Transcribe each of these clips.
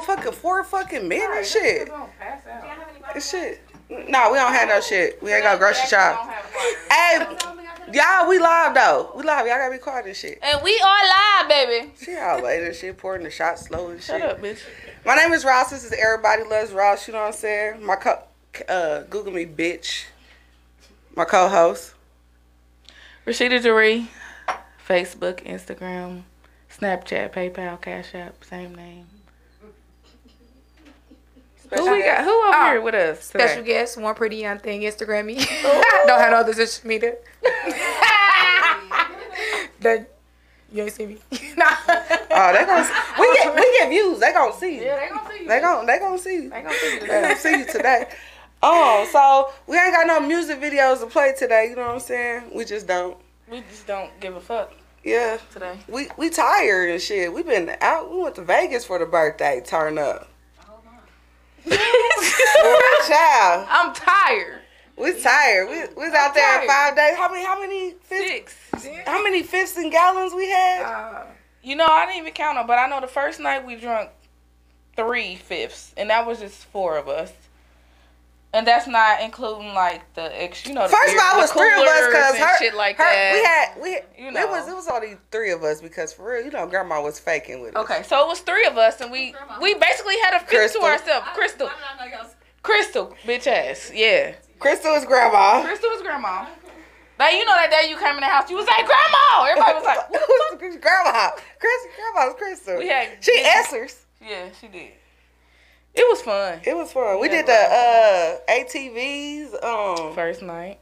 fucking four fucking men and shit. Shit. No, we don't have no shit. We ain't got grocery shop. Hey, y'all, we live though. We live. Y'all gotta be quiet and shit. And we are live, baby. She all later shit, pouring the shot slow and shit. Shut up, bitch. My name is Ross. This is Everybody Loves Ross. You know what I'm saying? My co- uh, Google me, bitch. My co-host. Rashida Jaree. Facebook, Instagram, Snapchat, PayPal, Cash App, same name. Who we got? Who over Oh, here with us? Today? Special guest, one pretty young thing, Instagram me. Oh. Don't have no other social media. That you ain't see me. nah. Oh, they gonna we get we get views. They gonna see you. Yeah, they gonna see you. They gonna they gonna see you. They gonna see you They today. gonna see you today. Oh, so we ain't got no music videos to play today. You know what I'm saying? We just don't. We just don't give a fuck Yeah, today. we we tired and shit. We been out. We went to Vegas for the birthday. Turn up, child. I'm tired. We're tired. We we was out there tired. five days. How many? How many? Fifths, Six. how many fifths and gallons we had? Uh, You know, I didn't even count them, but I know the first night we drunk three fifths, and that was just four of us. And that's not including like the ex, you know. The First of all, it was three of us because and her, shit like her- that. we had we You know it was it was only three of us because for real, you know, grandma was faking with us. Okay, so it was three of us, and we we basically had a fifth Crystal. to ourselves. Crystal, Crystal, bitch ass, yeah. Crystal is grandma. Crystal was grandma. Like you know that day you came in the house, you was like grandma. Everybody was like, what the fuck? grandma. Chris, grandma's Crystal. We had- she answers. yeah, she did. It was fun. It was fun. We Yeah, did the uh ATVs. Um, First night,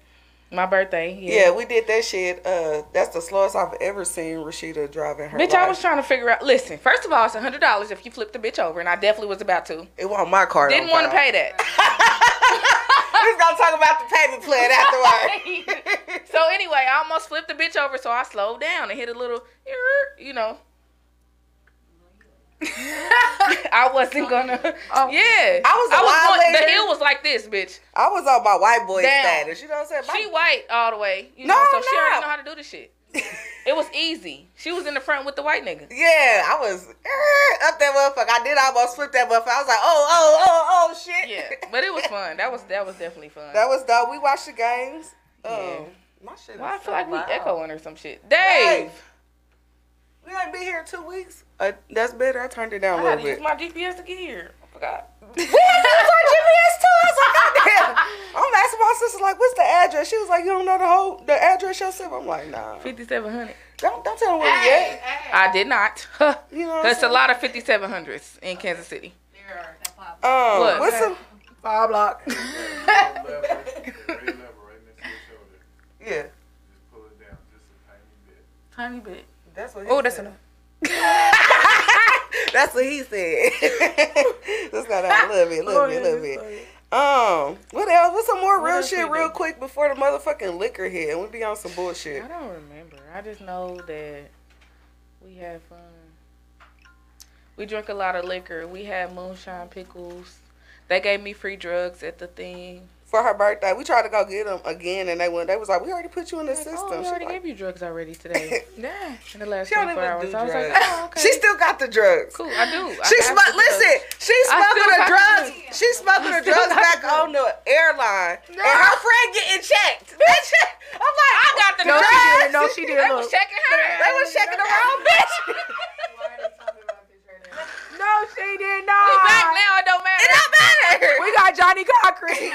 my birthday. yeah. Yeah. we did that shit. Uh, that's the slowest I've ever seen Rashida driving her. Bitch, I was trying to figure out. Listen, first of all, it's a hundred dollars if you flip the bitch over, and I definitely was about to. It wasn't my car. Didn't want to pay that. we was gonna talk about the payment plan afterward. so anyway, I almost flipped the bitch over, so I slowed down and hit a little, you know. I wasn't gonna. Oh. Yeah, I was a I wild was going, lady. The hill was like this, bitch. I was on my white boy Down. status. You know what I'm saying? My- She white all the way. You No, know, so I'm she already not. know how to do the shit. It was easy. She was in the front with the white nigga. Yeah, I was eh, up that motherfucker. I did almost flip that motherfucker. I was like, oh, oh, oh, oh, shit. Yeah, but it was fun. That was that was definitely fun. that was dope. We watched the games. Yeah. Um, my shit. Why I feel so like we echoing or some shit. Dave, Dave, we ain't been here two weeks. Uh, that's better. I turned it down I a had little to use bit. my GPS to get here. I forgot. we had to use our GPS too. I was like, goddamn. I'm asking my sister like, what's the address? She was like, you don't know the whole the address yourself. I'm like, nah. Fifty seven hundred. Don't don't tell them where we at. I did not. You know what I'm That's a lot of fifty seven hundreds in Kansas City. There are. Oh, um, What? what's some? five block. Yeah, Tiny bit. That's what. He oh, that's said. enough. That's what he said. Let's go down a little bit, a little Oh, bit, a yeah, little bit. funny. Um, what else? What's some more What real shit real do? quick before the motherfucking liquor hit and we be on some bullshit? I don't remember. I just know that we had fun. We drank a lot of liquor. We had moonshine pickles. They gave me free drugs at the thing. For her birthday, we tried to go get them again, and they went. They was like, "We already put you in the oh, system." Oh, we She already like- gave you drugs already today. Yeah. In the last She 24 even hours. I was like, oh, okay. She still got the drugs. cool. I do. I She have smoke. the drugs. Listen, she smoking the drugs. She smoking I the drugs back on the airline, and her friend getting checked. Bitch, I'm like, I got the No, she drugs. did. No, she did. They was checking her. They was checking the wrong bitch. No, she did We not. back now. It don't matter. It don't matter. We got Johnnie Cochran.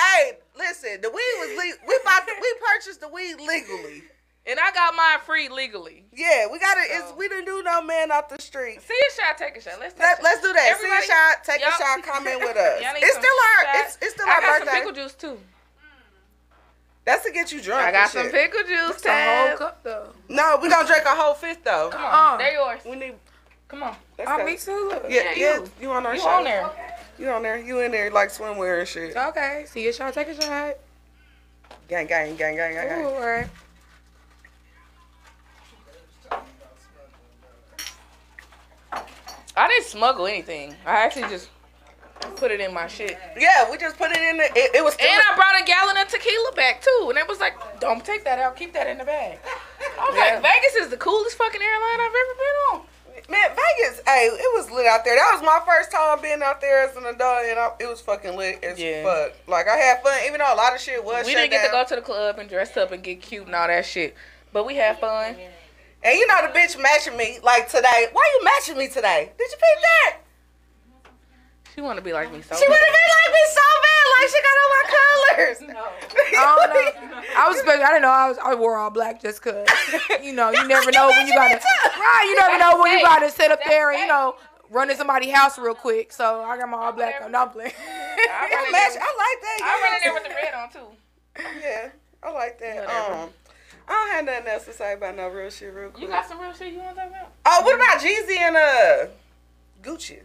hey, listen, the weed was le- we bought the, we purchased the weed legally. And I got mine free legally. Yeah, we got it. So- It's we didn't do no man off the street. See a shot, take a shot. Let's take a Let, shot. let's do that. Everybody- See a shot, take a Y'all- shot, comment with us. It's still our shots. it's, it's still I our got some birthday. pickle juice too. That's to get you drunk. I got some shit. pickle juice. A whole cup though. No, we gonna drink a whole fifth though. Come on, Uh. they're yours. We need. Come on, Let's Oh, go. me too. Look. Yeah, Yeah, yeah, you. you, on our you show? on there? You on there? You in there like swimwear and shit? Okay. See a shot, take a shot. Gang, gang, gang, gang, gang, Ooh, all right. I didn't smuggle anything. I actually just put it in my shit. Yeah, we just put it in the. It, it was. And I brought a gallon of tequila back too, and it was like, "Don't take that out. Keep that in the bag." I was Yeah. like, "Vegas is the coolest fucking airline I've ever been on." Man, Vegas, hey, it was lit out there. That was my first time being out there as an adult, and I, it was fucking lit as Yeah. fuck. Like I had fun, even though a lot of shit was we didn't get to go to the club and dress up and get cute and all that shit, but we had fun. And you know the bitch matching me like today. Why you matching me today? Did you pick that? She want to be like me so. She would to be like me so bad, like she got all my colors. I don't know. I was expecting. I didn't know I was. I wore all black just cause. You know, you never know when you gotta. Right, you never know when you gotta sit up there and you know run in somebody's house real quick. So I got my all black on. No, I'm playing. I Yeah, run in match. there- I like that. I run in there with the red on too. Yeah, I like that. Whatever. Um, I don't have nothing else to say about no real shit, real quick. You got some real shit you want to talk about? oh, what about Jeezy and uh Gucci?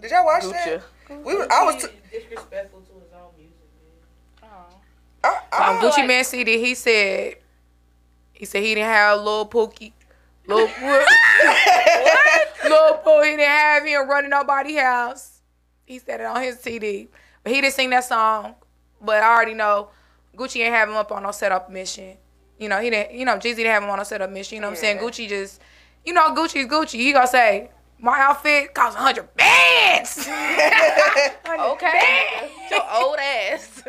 Did y'all watch that? We were, I was. T- disrespectful to his own music, man. Um, Gucci like- Man CD. He said. He said he didn't have Lil Pookie. Lil what? Lil Pooh. He didn't have him running nobody house. He said it on his CD, but he didn't sing that song. But I already know Gucci ain't have him up on no setup mission. You know he didn't. You know Jeezy didn't have him on no setup mission. You know what I'm saying? Gucci just. You know Gucci's Gucci. He gonna say my outfit costs a hundred bands. Okay. Your old ass.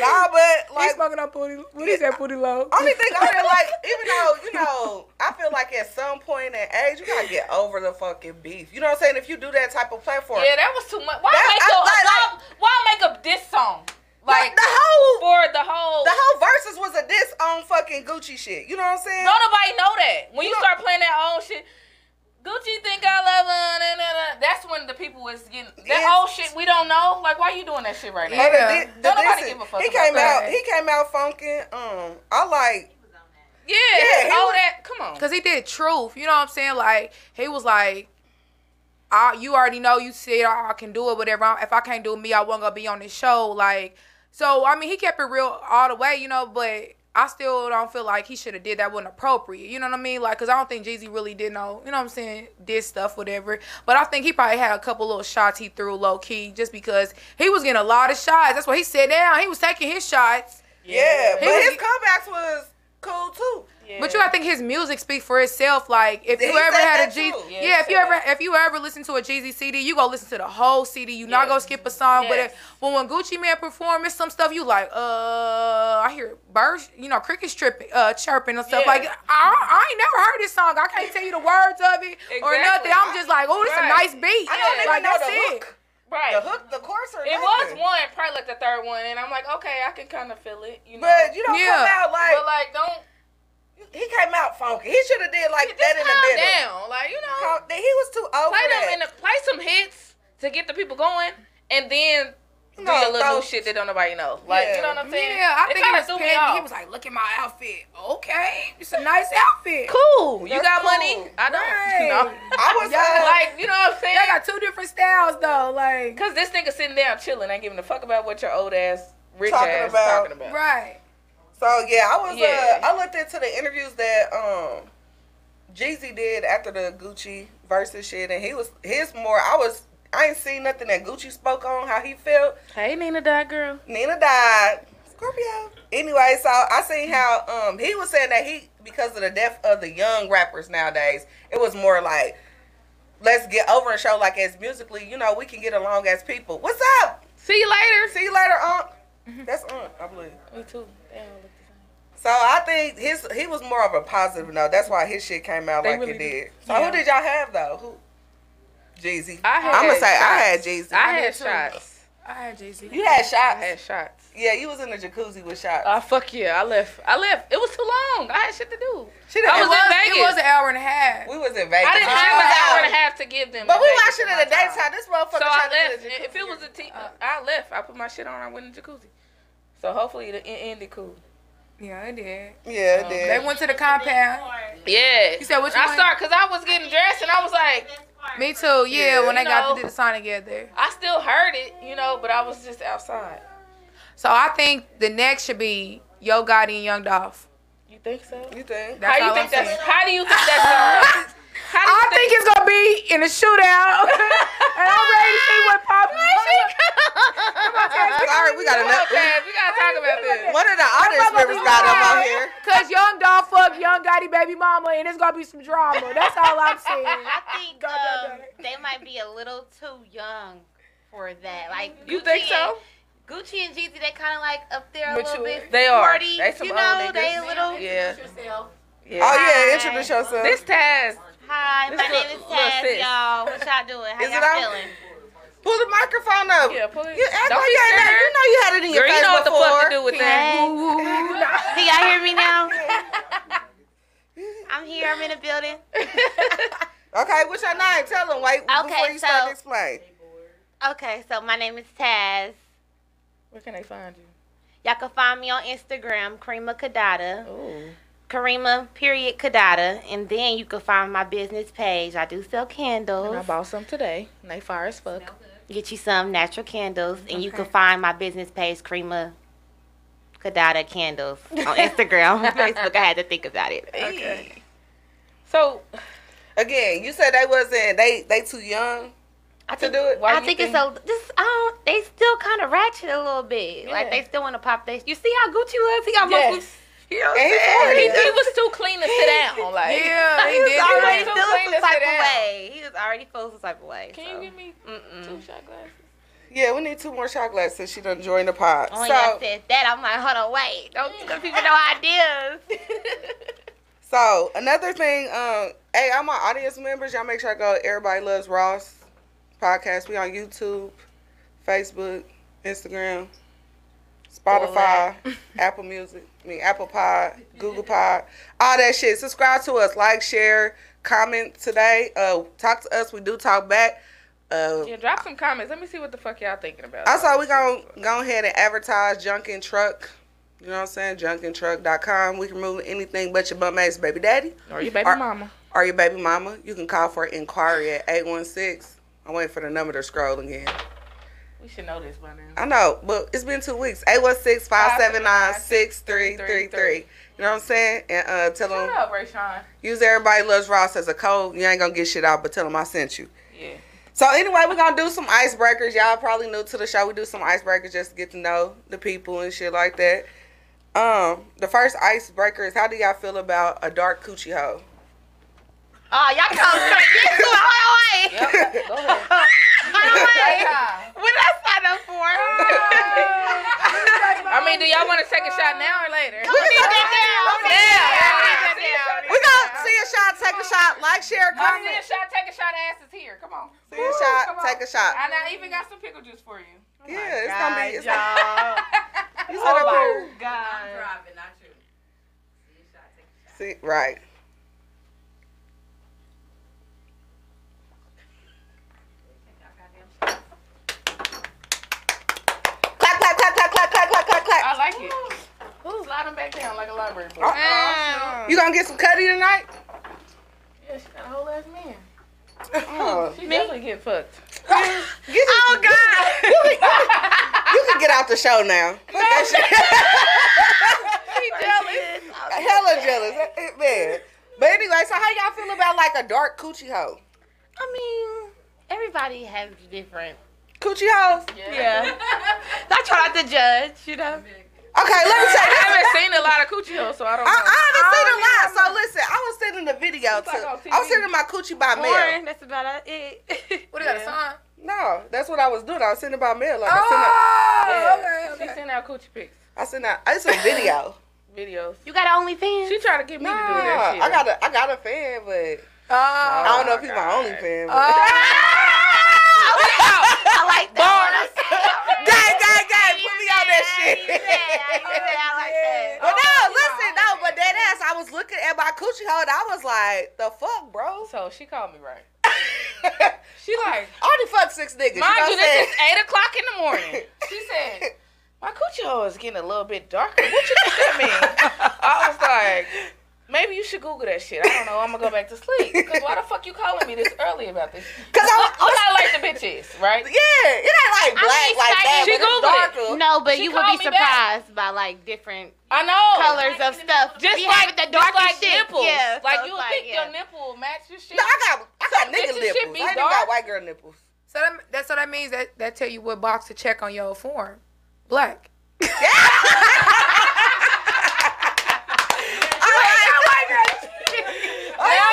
Nah, but like He's smoking up booty. What is that booty low? Only thing I feel like, even though you know, I feel like at some point in age, you gotta get over the fucking beef. You know what I'm saying? If you do that type of platform, yeah, that was too much. Why That- make I- a like- why, why make a diss song? like Like the whole, for the whole. the whole verses was a diss on fucking Gucci shit. You know what I'm saying? Don't nobody know that. When you, You know- start playing that old shit, Gucci think I love her. Nah, nah, nah. That's when the people was getting that Yes. old shit we don't know. Like, why you doing that shit right now? But the Yeah. the Don't nobody diss- give a fuck He about came that. out. He came out funkin'. Um, I like. Yeah, Yeah, he all was- that. Come on. Cause he did truth. You know what I'm saying? Like he was like, I, you already know you said I, I can do it, whatever. If I can't do it me, I wasn't gonna be on this show. Like, so I mean, he kept it real all the way, you know. But I still don't feel like he should have did that. wasn't appropriate. You know what I mean? Like, cause I don't think Jeezy really did know. You know what I'm saying? Did stuff, whatever. But I think he probably had a couple little shots he threw low key, just because he was getting a lot of shots. That's why he sat down. He was taking his shots. Yeah, He but was- his comebacks was cool too. Yeah. But you gotta think his music speaks for itself. Like if He you ever had a G, yeah, Yeah, if you ever if you ever listen to a Jeezy CD, you go listen to the whole CD. You not Yeah. gonna skip a song. But Yes. if, but when Gucci Mane perform, it's some stuff you like. Uh, I hear birds, you know, crickets tripping, uh, chirping and stuff Yeah. like. I, I ain't never heard this song. I can't tell you the words of it or nothing. I'm just like, oh, this Right. a nice beat. I don't Yeah. even like know that's the it. hook, right. the hook, the chorus, or It was one, probably like the third one, and I'm like, okay, I can kind of feel it, you know. But you don't Yeah. come out like, But like, don't he came out funky. He should have did like just that in the calm middle. down, like you know. Calm- He was too old play for them that. and play some hits to get the people going, and then do No, your little throw- new shit that don't nobody know. Like Yeah. you know what I'm saying? Yeah, I It think kinda he was threw me petty. off. He was like, look at my outfit. Okay, it's a nice outfit. cool. You got cool. money? I don't. Right. No. I was Yeah, uh, like you know what I'm saying? Y'all got two different styles though. Like, Cause this nigga sitting down chilling, ain't giving a fuck about what your old ass rich Talking ass about- talking about. right. So yeah, I was Yeah. uh I looked into the interviews that um Jeezy did after the Gucci versus shit and he was his more I was I ain't seen nothing that Gucci spoke on how he felt. Hey Nina, died, girl. Nina died. Scorpio. Anyway, so I seen how um he was saying that he because of the death of the young rappers nowadays, it was more like let's get over and show like as musically, you know, we can get along as people. What's up? See you later. See you later, Unc. That's Unc, I believe. Me too. They all look the So I think his he was more of a positive note. That's why his shit came out They like really it did. did. So Yeah. who did y'all have though? Who? Jeezy. I had I'm gonna say I had shots. Jeezy. I did had too. shots. I had Jeezy. You had shots. I had shots. Yeah, you was in the jacuzzi with shots. Ah, fuck yeah. I left. I left. It was too long. I had shit to do. she I was was, in it was an hour and a half. we was in Vegas. I didn't have an hour and a half to give them. But we Vegas watched it in my the time. daytime. This motherfucker. So I tried to left. do If it was a jacuzzi. t- I left. I put my shit on. I went in the jacuzzi. So hopefully it it ended cool. Yeah, it did. yeah, it Um, did. They went to the compound. Yeah. You said which I one? start because I was getting dressed and I was like, Me too. Yeah, Yeah. when they You got know. to do the song together. I still heard it, you know, but I was just outside. So I think the next should be Yo Gotti and Young Dolph. You think so? you think? That's how do you think I'm that's? saying. How do you think that's going? How do you I think it's gonna be in a shootout, and I'm ready to see what pops. Come on, Taz, sorry, we got Come on, enough. Taz, we gotta talk about this. One of the audience members got him out here. Cause Young Dolph fuck young Gotti baby mama, and it's gonna be some drama. That's all I'm saying. I think um, God, God. they might be a little too young for that. Like You Gucci think so? and- Gucci and Jeezy, they kind of like up there a little bit. They are. 40s, They some you know, niggas. they a little. Yeah. Yeah. Oh yeah, introduce yourself. This Taz. Hi, This my name is little Taz, y'all. What y'all doing? How Is y'all feeling? Pull the microphone up. Yeah, pull it. You act Don't like you, had you know you had it in your Girl, face you know what the fuck to do with that. Hey. Can y'all hear me now? I'm here. I'm in the building. Okay, what's your name? Tell them. Wait before Okay, you start so- to explain. Okay, so my name is Taz. Where can they find you? Y'all can find me on Instagram, Karima Kadada. Ooh. Karima period Kadada, and then you can find my business page. I do sell And I bought some today. And they fire as fuck. Get you some natural candles, and you can find my business page, Karima Kadada Candles, on Instagram, Facebook. I had to think about it. Okay. So, Again, you said they wasn't. They they too young. I To think, do it? Why I think, think- it's a just I don't. They still kind of ratchet a little bit. Like they still want to pop. They you see how Gucci was? He got Yes. Muscles. You know what I'm he saying? he, he was too clean to sit down. Like, Yeah, He he was did. already Too feeling clean some to type sit of down. way. He was already feeling some type of way. Can so. you give me Mm-mm. two shot glasses? Yeah, we need two more shot glasses since she done joined the pod. Only I so said that. I'm like, hold on, wait. Don't give people no ideas. so another thing, um, hey, all my audience members, y'all make sure I go. Everybody loves Ross podcast. We on YouTube, Facebook, Instagram, Spotify, Apple Music, I mean Apple Pod, Google Pod, all that shit. Subscribe to us, like, share, comment today. Uh, talk to us. We do talk back. Uh, Yeah, drop some comments. Let me see what the fuck y'all thinking about. Also, we gonna go ahead and advertise Junk and Truck. You know what I'm saying? Junkandtruck.com. We can move anything but your bum ass baby daddy Or your baby Are- mama. or your baby mama. You can call for inquiry at 816. I'm waiting for the number to scroll again. We should know this by now. I know, but it's been two weeks. 816 579 6333. You know what I'm saying? And uh, tell Shut them, up, Ray Sean. use Everybody Loves Ross as a code. You ain't gonna get shit out, but tell them I sent you. Yeah. So anyway, we're gonna do some icebreakers. Y'all probably new to the show. We do some icebreakers just to get to know the people and shit like that. Um, the first icebreaker is how do y'all feel about a dark coochie hoe? Oh, y'all come straight get to it. Hold on, wait. Yep. Go ahead. Hold on, wait. What did I sign up for? I mean, do y'all want to take a shot now or later? We need that down. Yeah. Yeah. We gonna see a shot, take a shot, like, share, Come see a shot, take a shot. Ass is here. Come on. See a shot, Come on. take a shot. And I even got some pickle juice for you. Yeah, it's gonna be. It's God, y'all. you said up here. Oh, God. driving, not you. See a shot, take a shot. See, right. I like it. Slide them back down like a library book. Uh-uh. Uh-uh. You gonna get some cutty tonight? Yeah, she got a whole ass man. Oh, She definitely get fucked. get you, Oh, God. you can get out the show now. Fuck that shit. She jealous. Hella jealous, man. But anyway, so how y'all feel about like a dark coochie hoe? I mean, everybody has different. Coochie hoes? Yeah. I try not to judge, you know. Okay, let me tell you. I haven't seen a lot of coochie hoes, so I don't I, know. I haven't seen a lot. So listen, I was sending in the video It's like too. on I was sending my coochie by mail. That's about it. What is that, a sign? No, that's what I was doing. I was sending by mail. Like I sent out, Oh, Yeah. okay, She okay. sent out coochie pics, I sent out. I sent a video. videos. You got OnlyFans? She tried to get me nah, to do that shit. I got a I got a fan, but Oh, I don't know if he's my God. only fan. Oh, but. Oh. I like that. gang, gang, gang, put me on that. I like that. But no, listen, no, but that ass, I was looking at my coochie hole and I was like, the fuck, bro? So she called me right. She like, only fucked six niggas. mind you you, know what I'm this is eight o'clock in the morning. She said, my coochie hole is getting a little bit darker. What you think that mean? I was like, maybe you should Google that shit. I don't know. I'm gonna go back to sleep. Cause why the fuck you calling me this early about this? Cause I was, I You was not like the bitches, right? yeah, it ain't like I black mean, like that, she but it's Googled it. darker. No, but She you would be surprised by like different I know. colors of stuff. Just Be like having the just darkest like shit. nipples. Yeah, like so you it's would think yeah. your nipple will match your shit. No, I got I got Some nigga bitches should nipples. be I ain't dark. got white girl nipples. So that, that's what that means that that tell you what box to check on your form. Black. Now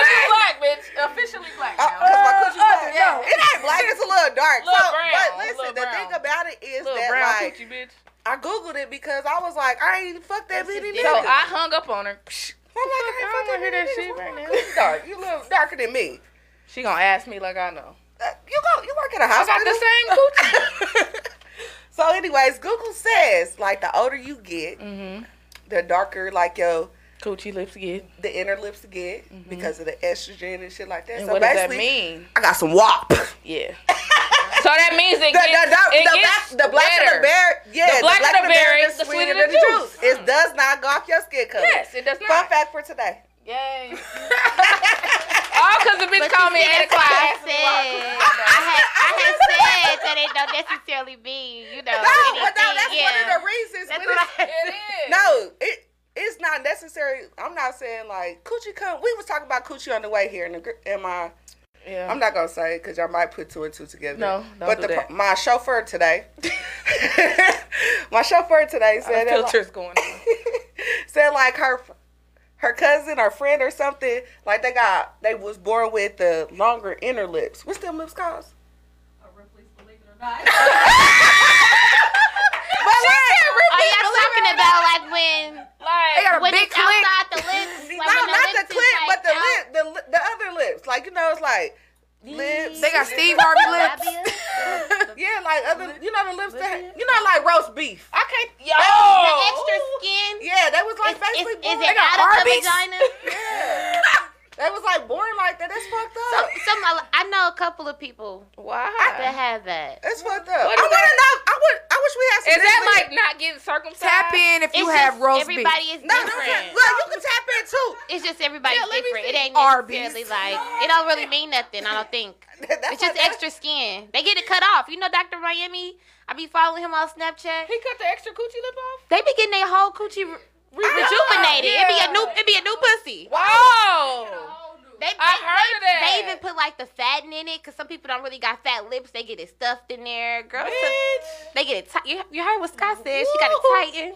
you black, bitch. Officially black Uh, now. Cause my coochie black. yeah. No, it ain't black. It's a little dark. Little so, brown, but listen, the brown. thing about it is Little that brown like coochie, bitch. I googled it because I was like, I ain't fuck that bitty nigga. So I hung up on her. I'm like, I I ain't wanna fuck hear that that shit right now. You dark. You look darker than me. She gonna ask me like I know. Uh, you go. You work at a I got hospital. the same coochie. so, anyways, Google says like the older you get, mm-hmm. the darker like your Coochie lips get. the inner lips get mm-hmm. because of the estrogen and shit like that. And so what does that mean? I got some WAP. The, Yeah. so that means it the, gets, the, it the, gets black, the blacker better. the berry, yeah, The blacker the berry, the sweeter the juice. It mm. does not go off your skin color. Yes, it does not. Fun not. fact for today. Yay. All because the bitch But called me see, at 8 that's o'clock. I asking me why said, I had, I had said that it don't necessarily mean, you know, No, anything. but no, that's yeah. one of the reasons. That's what I It is. no, it it's not necessary. I'm not saying like coochie come. We was talking about coochie on the way here in the gr- in my. Yeah. I'm not gonna say because y'all might put two and two together. No, don't but do the that. my chauffeur today, my chauffeur today Our said that, like, filters going on. said like her her cousin or friend or something like they got they was born with the longer inner lips. What's them lips called? A Ripley's Believe It or Not. But like, Are y'all talking about like when Like, They got a when big it's clit. outside the lips? Like no, when not the lips is, clit, like, but the out? lip, the the other lips. Like you know, it's like lips. They got Steve Harvey lips. Yeah, like other, you know the lips that, you know, like roast beef. I can't. Yo. The extra skin. Yeah, that was like Is, is, basically is born. it got out of the vagina? Yeah, that was like born like that. That's fucked So, up. some I know a couple of people Why? that have that. That's fucked up. What I is want to know. I would. I wish we had some. Is that information. like not getting circumcised? Tap in if you It's have just roast beef. everybody is No, no, different. no. Look, you can tap in too. It's just everybody's Yeah, different. It see. ain't Arby's. necessarily like it don't really mean nothing. I don't think That's it's just what- extra skin. They get it cut off. You know, Dr. Miami. I be following him on Snapchat. He cut the extra coochie lip off. They be getting their whole coochie re- rejuvenated. It be a new. It be a new pussy. Wow. They, they, I heard they, of that. They even put like the fatting in it because some people don't really got fat lips. They get it stuffed in there. Girls, Bitch. they get it tight. You, you heard what Scott said? She got it tightened.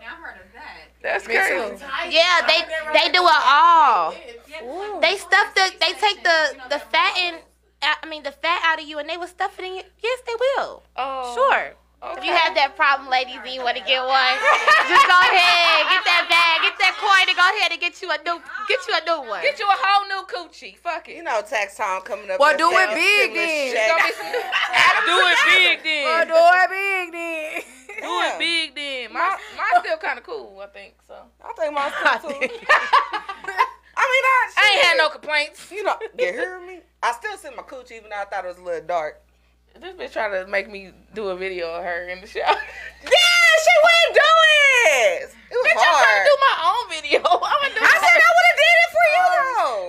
Now I heard of that. That's Me crazy. too. Yeah, they they do it all. Yeah, They stuff the. They take the the fat in. I mean the fat out of you, and they will stuff it in. Your, yes, they will. Oh. Sure. If you have that problem, ladies, and you want to get one, just go ahead, get that bag, get that coin, and go ahead and get you a new, get you a new one. Get you a whole new coochie. Fuck it. You know, tax time coming up. Well, do it big then. check. Gonna be some- Do it big then. Oh, do it big then. Do it big then. My mine's still kind of cool. I think so. I think my too. I mean, I, I ain't had no complaints. You know, you hear me? I still send my coochie even though I thought it was a little dark. This bitch trying to make me do a video of her in the shower. Yeah, she wouldn't do it. It was Bitch, I'm trying to hard. do my own video. I'm gonna do I said I would have did it for you though.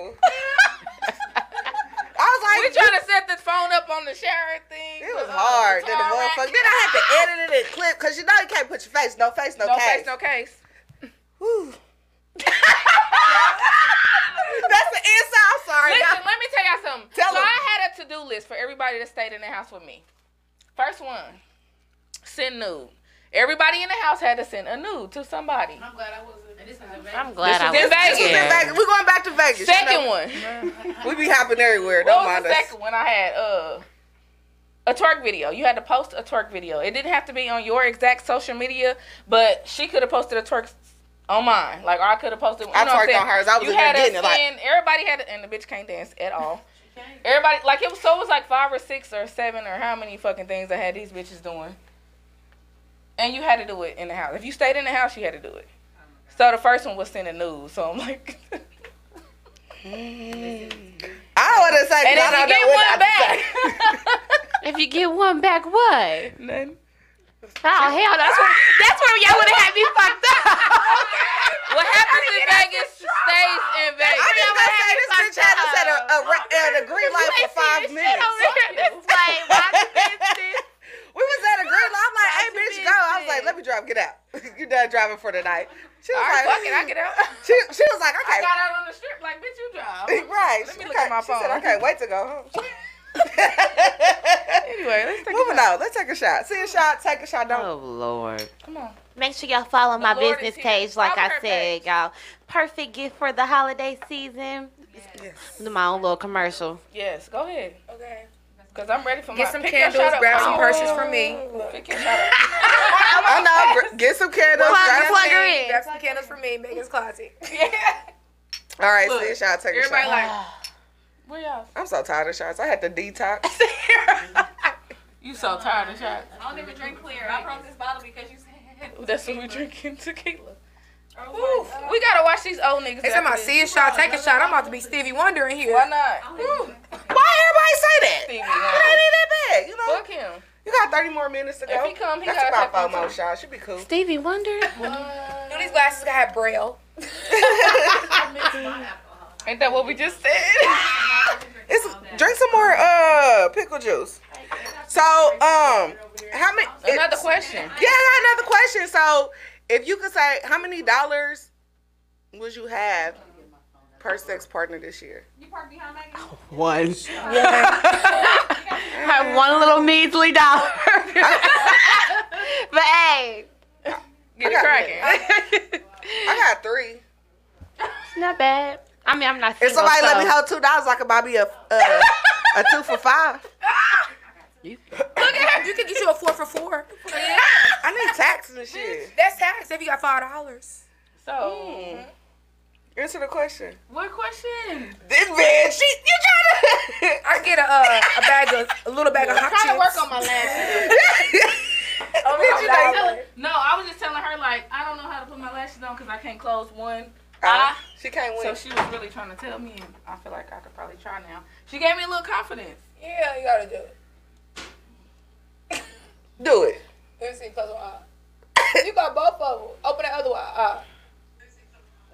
I was like, we trying to set the phone up on the shower thing. It was uh, hard. the Then the motherfucker. Then I had to edit it and clip because you know you can't put your face. No face, no, No case. face, no case. Whew. That's the inside. I'm sorry. Listen, y'all. let me tell y'all something. Tell so 'em. I had a to-do list for everybody that stayed in the house with me. First one, send nude. Everybody in the house had to send a nude to somebody. I'm glad I wasn't. This is a I'm glad I This is was. in Vegas. This is in there. Vegas. We're going back to Vegas. you Second know. one. We be hopping everywhere. Don't was mind the us. second one? I had uh a twerk video. You had to post a twerk video. It didn't have to be on your exact social media, but she could have posted a twerk on mine. Like or I could have posted. You I know what I'm twerked on hers. I was you in had to getting it, like- everybody had to, and the bitch can't dance at all. Everybody like it was so it was like five or six or seven or how many fucking things I had these bitches doing. And you had to do it in the house. If you stayed in the house, you had to do it. So the first one was sending news. So I'm like, I don't want to say. 'cause and I if you get one not to say. back, If you get one back, what? None. Oh hell, that's where that's where y'all would have had me fucked up. What happens in Vegas stays in Vegas. I Vegas. just gonna say this bitch had us at a, a, re- at a green light for five minutes. We was at a green light. I'm like, hey, bitch, go. I was like, let me drive. Get out. you done driving for the night. She was All right, like, fuck it, I get out. She, she was like, I okay. got out on the strip like, bitch, you drive. Right. Let me She look at can't- my She said, phone. I can't wait to go home. Anyway, let's take Moving a shot. on. Let's take a shot. See a shot. Take a shot. Don't. Oh Lord. Come on. Make sure y'all follow my Lord business page, like Follow I said, page. y'all. Perfect gift for the holiday season. Yes. Do my own little commercial. Yes, go ahead. Okay. Cause I'm ready for my Get some candles, grab some Oh. purses for me. Pick your shot up. Oh, I know. Get some candles. Plug- grab plug some- her in. Grab some candles for me. Megan's closet. Yeah. All right. Look, see a shot. Take a Everybody shot. like, where y'all? I'm so tired of shots. I had to detox. you so tired of shots. I don't even drink clear. I brought this bottle because you said. That's when we drinking tequila. Ooh. We gotta watch these old niggas. They talking after about see a shot, take a shot. I'm about to be Stevie Wonder in here. Why not? Why everybody say that? Stevie It Wonder. ain't even that bad. You know. Fuck him. You got 30 more minutes to go. If he come, he That's gotta about take five more shots. Should be cool. Stevie Wonder. Do these glasses gotta have braille? Ain't that what we just said? It's drink some more uh pickle juice. So um, how many? Another question. Yeah, I got another question. So if you could say how many dollars would you have per sex partner this year? You parked behind Megan? One. Have one little measly dollar. but hey, Get I it cracking. I got three. it's not bad. I mean, I'm not. If Single, somebody let me hold two dollars, I could buy me a uh, a two for five. Look at her. You can get you a four for four. I need taxes and shit. That's tax if you got five dollars. So, Mm. Answer the question. what question? This man, she you trying to? I get a uh, a bag of a little bag of hot chips. trying to work on my lashes. Oh, Bitch, you $5. No, I was just telling her like I don't know how to put my lashes on because I can't close one Uh, eye. she can't win. So she was really trying to tell me, and I feel like I could probably try now. She gave me a little confidence. Yeah, you gotta do it. Do it. Let me see, close one eye. You got both of them. Open the other one. Uh,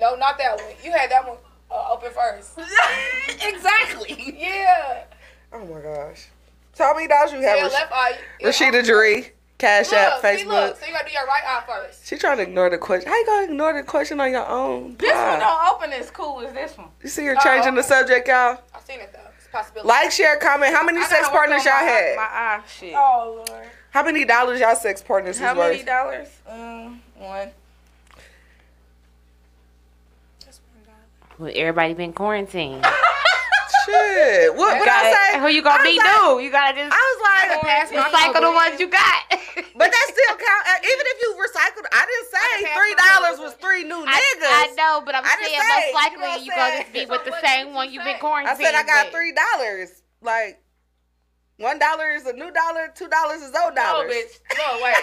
no, not that one. You had that one uh, open first. exactly. Yeah. Oh my gosh. So how many dollars you have? Yeah, Rash- left eye. Rashida Jaree, Cash App, Look, see, look. Facebook. So you gotta do your right eye first. She trying to ignore the question. How you gonna ignore the question on your own? This pod? one don't open as cool as this one. You see her changing the subject, y'all. I've seen it though. It's a possibility. Like, share, comment. How many I sex partners y'all my, had? My eye shit. Oh lord. How many dollars y'all sex partners How many worth? dollars? Um, one. That's one Well, everybody been quarantined. Shit. What what I say? Who you gonna I be was like- new? You gotta just I was like, Pass my recycle the ones you got. but that still count. Even if you recycled, I didn't say pass three dollars was three new I, niggas. I know, but I'm I didn't saying say, most you know likely you, I'm gonna be with the same did one you you've been quarantined. I said I got with. three dollars. Like one dollar is a new dollar, two dollars is old No, dollars. bitch. No, wait.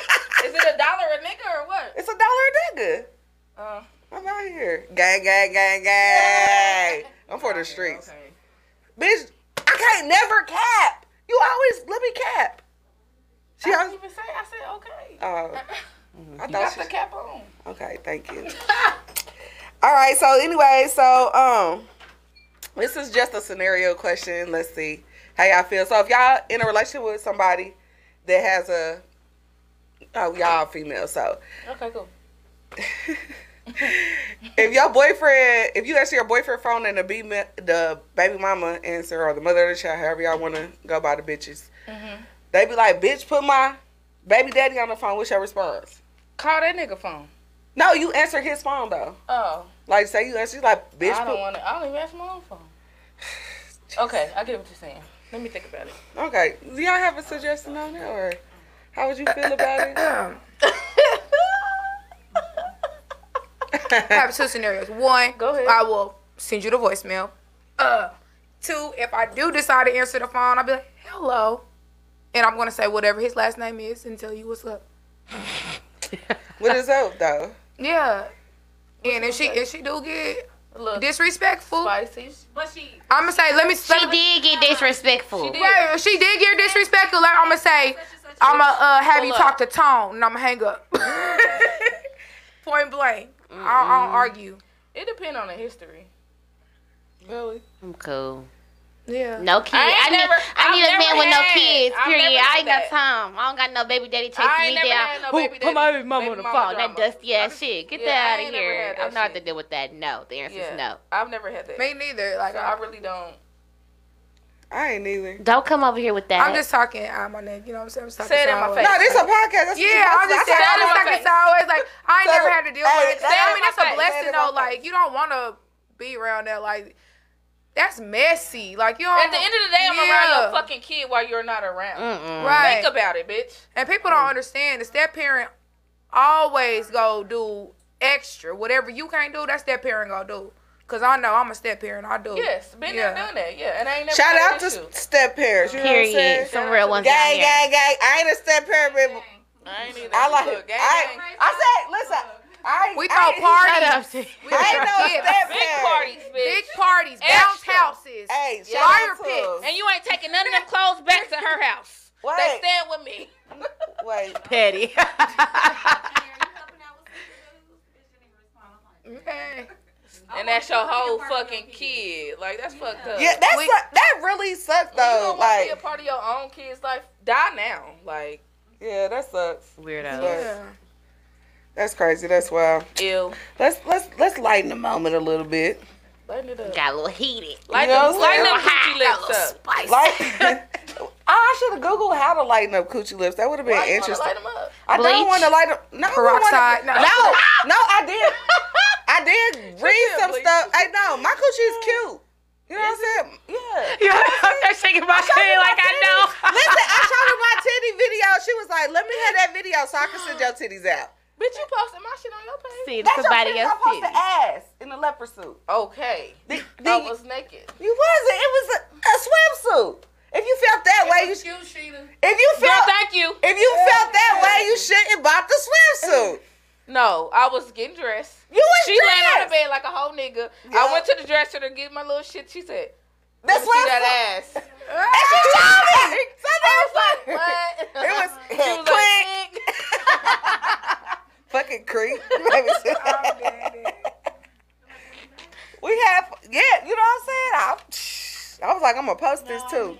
Is it a dollar a nigga or what? It's a dollar a nigga. Uh, I'm out here. Gang, gang, gang, gang. I'm for the streets. okay. Bitch, I can't never cap. You always let me cap. She I didn't even say. I said okay. oh, I You thought got she, the cap on. Okay, thank you. All right, so anyway, so um this is just a scenario question. Let's see how y'all feel. So if y'all in a relationship with somebody that has a oh y'all female, so Okay, cool. if your boyfriend, if you answer your boyfriend phone and the be the baby mama answer or the mother of the child, however y'all want to go by the bitches, Mm-hmm. They be like, "Bitch, put my baby daddy on the phone." What's your response? Call that nigga phone. No, you answer his phone though. Oh, Like say you answer, you like, "Bitch, I don't want to. I don't even answer my own phone. Okay, I get what you're saying. Let me think about it. Okay, do y'all have a suggestion on that, or how would you feel about it? I have two scenarios. One, Go ahead. I will send you the voicemail. Uh, two, if I do decide to answer the phone, I'll be like, "Hello," and I'm gonna say whatever his last name is and tell you what's up. what is up though? Yeah, and if she if she do get A little disrespectful, spicy. But she. I'm gonna say, "Let me." She let me- did get disrespectful. She did. Right, she did get disrespectful. Like, I'm gonna say, I'm gonna uh, have you talk to Tone, and I'm gonna hang up. Point blank. I, don't, I don't argue. It depends on the history. Really? I'm cool. Yeah. No kids. I I, ain't need, never- I need a never man with no kids. I've Period. I ain't got that. time. I don't got no baby daddy chasing me never down. had no Who baby put my daddy- baby mama on the phone? That drama. dusty ass shit. Get Yeah, that out of here. I'm not shit. to deal with that. No. The answer Yeah, is no. I've never had that. Me neither. Like, So I really don't. I ain't either. Don't come over here with that. I'm just talking out my neck. You know what I'm saying? I'm just talking Say it in my face. No, this a podcast. That's what Yeah, I'm just do. I saying. I'm just my talking face. sideways. Like I ain't never had to deal with it. say it I in mean, my it's a blessing Say though. Like you don't want to be around that. Like that's messy. Like you don't. At the end of the day, I'm around your fucking kid while you're not around. Mm-mm. Right. Think about it, bitch. And people don't mm. understand. The step parent always go do extra. Whatever you can't do, that step parent gonna do. Cause I know I'm a step parent. I do. Yes, been Yeah. there, done that. Yeah, and I ain't never Shout out to step parents. You know what I'm saying? Period. Some real ones out Gang, gang, gang. I ain't a step parent, but I ain't either. I like Look, it. gang, I, gang. I said, listen, I We throw ain't- parties. Shut up, T. We I ain't no throw step. Big parties, bitch. Big parties, bounce Extra. houses, Hey, shout fire out pits. And you ain't taking none of them clothes back to her house. They Wait, stand with me. wait. Petty. Okay. And that's your whole fucking kid. Like that's fucked up. Yeah, that's We- like- that really sucks When you though. don't want to be a part of your own kid's life. Die now. Like yeah, that sucks. Weirdos. Yeah. That's crazy. That's wild. ill. Let's let's let's lighten the moment a little bit. Lighten it up. Got a little heated. Lighten, You know them, I'm lighten them saying? coochie lips up. Spicy. Like, I should have googled how to lighten up coochie lips. That would have been Why you interesting. light them up? I don't want to light them. No, don't Peroxide? wanna- No. no, no, I did. I did read did some bleach. stuff. Hey, no, my coochie is cute. You know what I'm saying? Yeah. You're out there shaking my head like I know. Listen, I showed her my titty video. She was like, "Let me have that video so I can send your titties out." Bitch, you posted my shit on your page. See, That's somebody your else titties. I did. posted ass in a leopard suit. Okay. The, I was naked. you wasn't. It was a, a swimsuit. If you felt that way, you. you, Sheeta. If you Girl, felt. thank you. If you felt that way, you shouldn't bought the swimsuit. No, I was getting dressed. You was She laying on the bed like a whole nigga. Yeah. I went to the dresser to get my little shit. She said, That's "Let me see swimsuit. that ass." And she told me. So I was like, like, what? It was She was quick. like, Fucking creep. Let me see. we have, yeah, you know what I'm saying? I, I was like, I'm gonna post this too.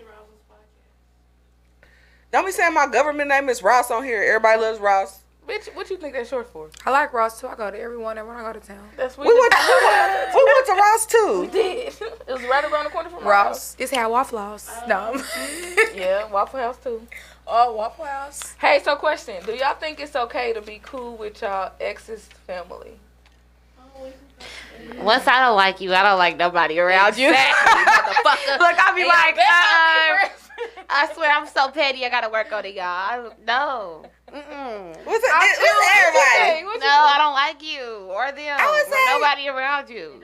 Don't be saying my government name is Ross on here. Everybody loves Ross. Bitch, what you think that's short for? I like Ross too. I go to everyone when I go to town. That's what We went, to, we, went, we went to Ross too. We did. It was right around the corner from my Ross. It's how Waffle House. No. Yeah, Waffle House too. Oh, Waffle House. Hey, so question: Do y'all think it's okay to be cool with y'all ex's family? Once I don't like you, I don't like nobody around you. Exactly, motherfucker. Look, I'll be And like, y'all best uh, not be friends. I swear I'm so petty. I gotta work on it, y'all. I, no. Mm-mm. What's it? I It's feel what you everybody. think. No, I don't like you or them. I would or say- nobody around you.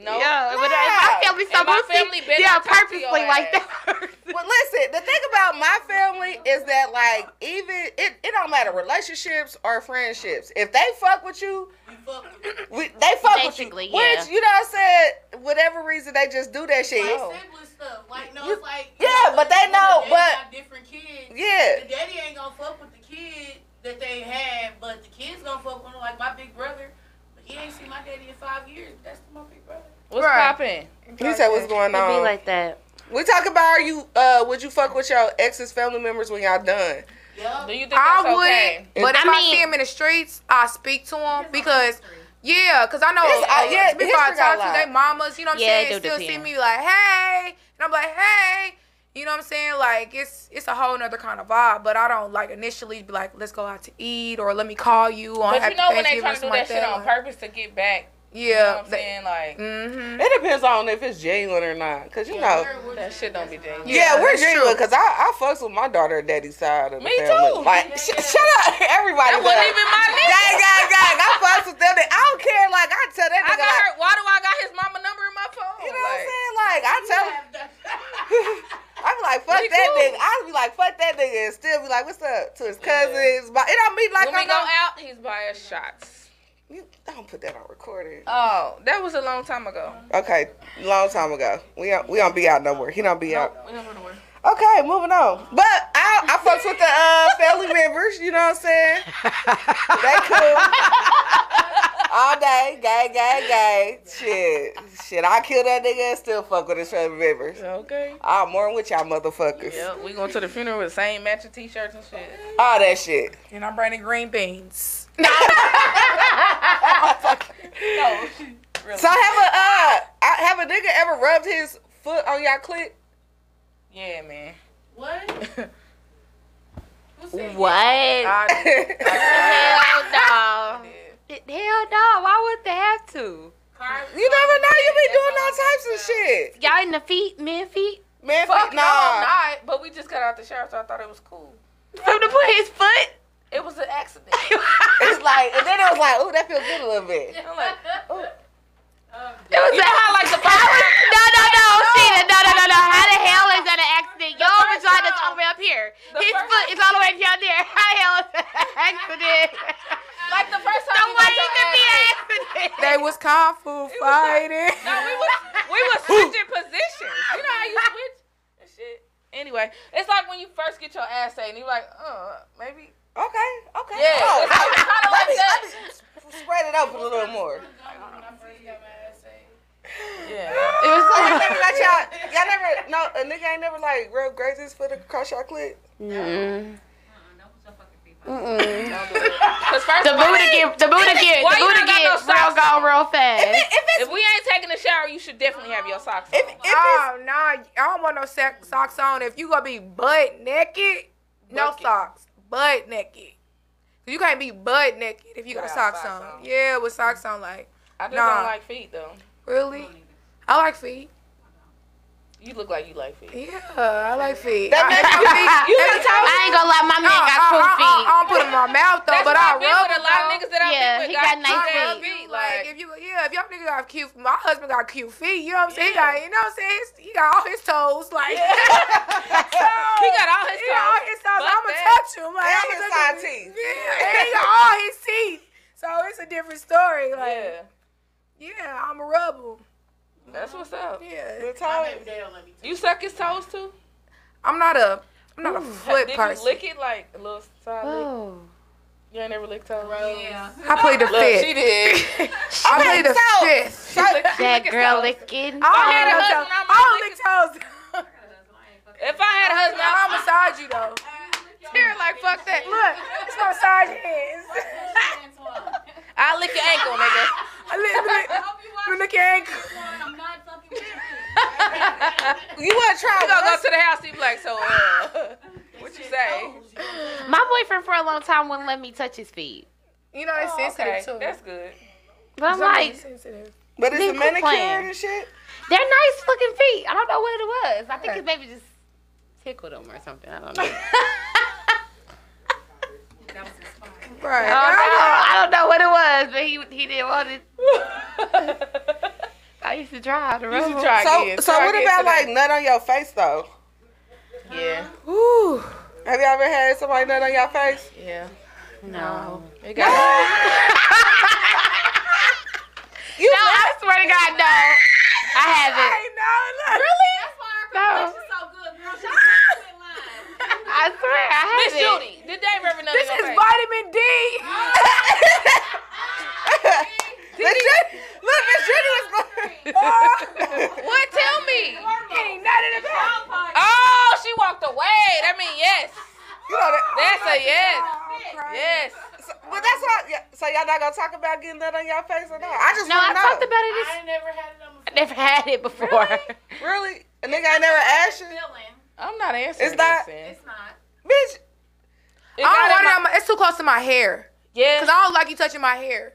No. Yeah, but if Yeah. my family so And my goofy, family yeah, not talk to purposely like ass. that. Well, listen, the thing about my family is that, like, even it, it don't matter relationships or friendships. If they fuck with you, we, they fuck Basically, with you. yeah. Which you know, what I said whatever reason they just do that shit. Oh. Simple stuff. Like, no, You- it's like. yeah, but they when know, the daddy but- got different kids. Yeah, The daddy ain't gonna fuck with the kid that they had, but the kid's gonna fuck with him like my big brother. But he ain't seen my daddy in five years. That's my big brother. What's Right. popping? he said what's going on?" It'd be like that. we talk about are you uh would you fuck with your ex's family members when y'all done? Yup. Do you think I that's would, okay? but if I I, see him in the streets, I speak to him because, yeah, because I know It's- uh, yeah, before I talk to, a they mamas, you know what I'm Yeah, it saying, do still see me like, hey, and I'm like, hey, you know what I'm saying? Like it's it's a whole nother kind of vibe, but I don't like initially be like, let's go out to eat or let me call you on But you know when they Thanksgiving try to do something that shit on purpose to get back. You know Yeah, what I'm saying? Like, mm-hmm. It depends on if it's genuine or not, cause you know. that shit don't be genuine. Yeah, Yeah, we're that's genuine true. because I, I fucks with my daughter and daddy's side of the Me family. too. Like, sh- shut up, everybody. That wasn't even my nigga. Gang, gang, gang. I fucks with them. I don't care. Like, I tell that I nigga, got like, her. Why do I got his mama number in my phone? you know what I'm saying? Like, I tell him, I be like, fuck We that cool. nigga. I be like, fuck that nigga, and still be like, what's up to his cousins? But it don't mean like when we I'm go not. out, he's buying shots. You don't put that on recording. Oh, that was a long time ago. Okay, long time ago. We don't, we don't be out no more. He don't be out. We don't know where. Okay, moving on. But I I fucks with the uh, family members. You know what I'm saying? They cool. All day, gay, gay, gay. Shit, shit. I kill that nigga and still fuck with his family members. Okay. I'm more with y'all motherfuckers. Yeah, we going to the funeral with the same matching t-shirts and shit. All that shit. And I'm bringing green beans. No. So have a uh, I- have a nigga ever rubbed his foot on y'all clit? Yeah, man. What? Who What? Hell no. Hell no. Why would they have to? You never know. You be doing all all types of shit. Y'all in the feet, men feet? Man, Fuck no, I'm nah. not. But we just got out the shower, so I thought it was cool. From to put his foot? It was an accident. It's like, and then it was like, ooh, that feels good a little bit. I'm like, Ooh. Um, It was You a, know how, like, the how first no, no, no, Sheena, no, no, no, no. How the hell is that an accident? Your first vagina's time- all the way up here. the His foot is all the way down there. How the hell is that an accident? like the first time you what got it your could be an accident? They was kung fu fighting. No, we was we was switching positions. You know how you switch and shit. Anyway, it's like when you first get your ass ate and you're like, uh, maybe. Okay, okay. Yeah, Oh, it's kinda let like me, that. let me spread it open a little more. when I first got my ass ate. Yeah. It was So you like, never got y'all, y'all never, no, a nigga ain't never like real graze his foot across your clit? mm, Uh-uh, don't put your fucking feet mm-mm. Don't do it. Cause first The of all, booty get, the booty get, the booty get no real socks go real fast. if we ain't taking a shower, you should definitely have your socks on. If, if Oh no, I don't want no sac- socks on. If you gonna be butt naked, no Bucket. socks. Butt naked. You can't be butt naked if you got socks, socks on. on. Yeah, with socks on. Like I just Nah. don't like feet though. really, I like feet. You look like you like feet. Yeah, I like feet. That I, makes I, you feet. you every like I ain't gonna lie, my man No, got I, cool I, I, feet. I don't put them in my mouth though, That's but I I've been rub with a lot of niggas that I've Yeah, been with. he got nice cute feet. feet. Like Like, if you, yeah, if y'all niggas got cute, my husband got cute feet. You know what I'm saying? He got, you know what I'm saying? He got all his toes, like. so, He got all his He got all toes. his toes. I'ma that. touch him. Like, And I'ma his touch side teeth. Yeah, and he got all his teeth. So it's a different story. Like, yeah, yeah, I'ma rub him. That's what's up. Yeah, the My toe, baby daddy don't let me You suck his toes too? I'm not a, I'm not a foot Did person. you lick it like a little side lick? Oh. You ain't never licked toes? Yeah. I play the Look, she fifth. did. I play the So- fifth. She lick- she That lick girl toes. licking. I don't had a have no husband, toes. I I don't lick lick toes. If I had a husband, I'll I'd massage you though. Here, like fuck that. Look, it's my massage hands. I'll lick your ankle, nigga. I lick, lick, lick, lick your ankle. I'm not fucking with you. you want to try You gonna go to the house, he be like, so, uh, what you say? My boyfriend for a long time wouldn't let me touch his feet. You know they Oh, sensitive okay, too. that's good. But I'm like, sensitive. But it's a manicure playing. and shit. they're nice looking feet. I don't know what it was. I think Okay. it maybe just tickled them or something. I don't know. Right. I don't know. I don't know what it was, but he he didn't want it. I used to try to You rub should try So, again. so Try what about today. like nut on your face though? Yeah, Ooh. Have you ever had somebody nut on your face? yeah. No. It got You No, I swear to God, no. I haven't. Really? That's why our No. complexion so good, girl. She quit lying. I swear I Miss haven't. Judy, did Dave ever know This your is face? vitamin D. Miss Judy, look, Miss Judy was going. What? Tell me. Ain't nothing in the back. Oh, she walked away. That mean yes. You know that. That's a yes. Right. Yes. So, but that's all. Yeah, so y'all not gonna talk about getting nut on your face or not? I just No, I want to talked about it. I This, ain't never had it on I never had it before. Really? really? A nigga ain't never asked you. I'm not answering. It's not- this. It's not. bitch. It I don't want it my- on my, it's too close to my hair. Yeah. Cause I don't like you touching my hair.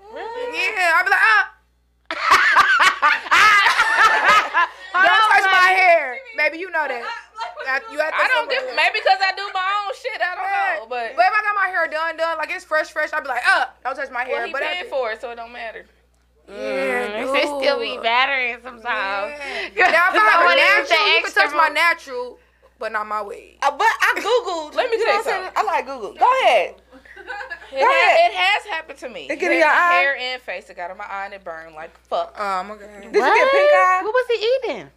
Really? Yeah, I'll be like, ah, Hold don't on, touch my hair, baby. You know that. That- You have to I don't somewhere give. else. Maybe because I do my own shit. I don't Yeah. know. But, But if I got my hair done, done, like it's fresh, fresh, I'd be like, uh, don't touch my hair. well, he but paid for it, so it don't matter. Mm, it still be battering sometimes. Yeah. Now if I have a natural, the you can extra touch my natural, but not my wig. Uh, but I googled. Let me you tell know you what I'm saying? I like Google. Go ahead. It, Go ha- ahead. it has happened to me. It get in your eye? Hair and face. It got in my eye and it burned like fuck. Oh my god. Did you get pink eye? What was he eating?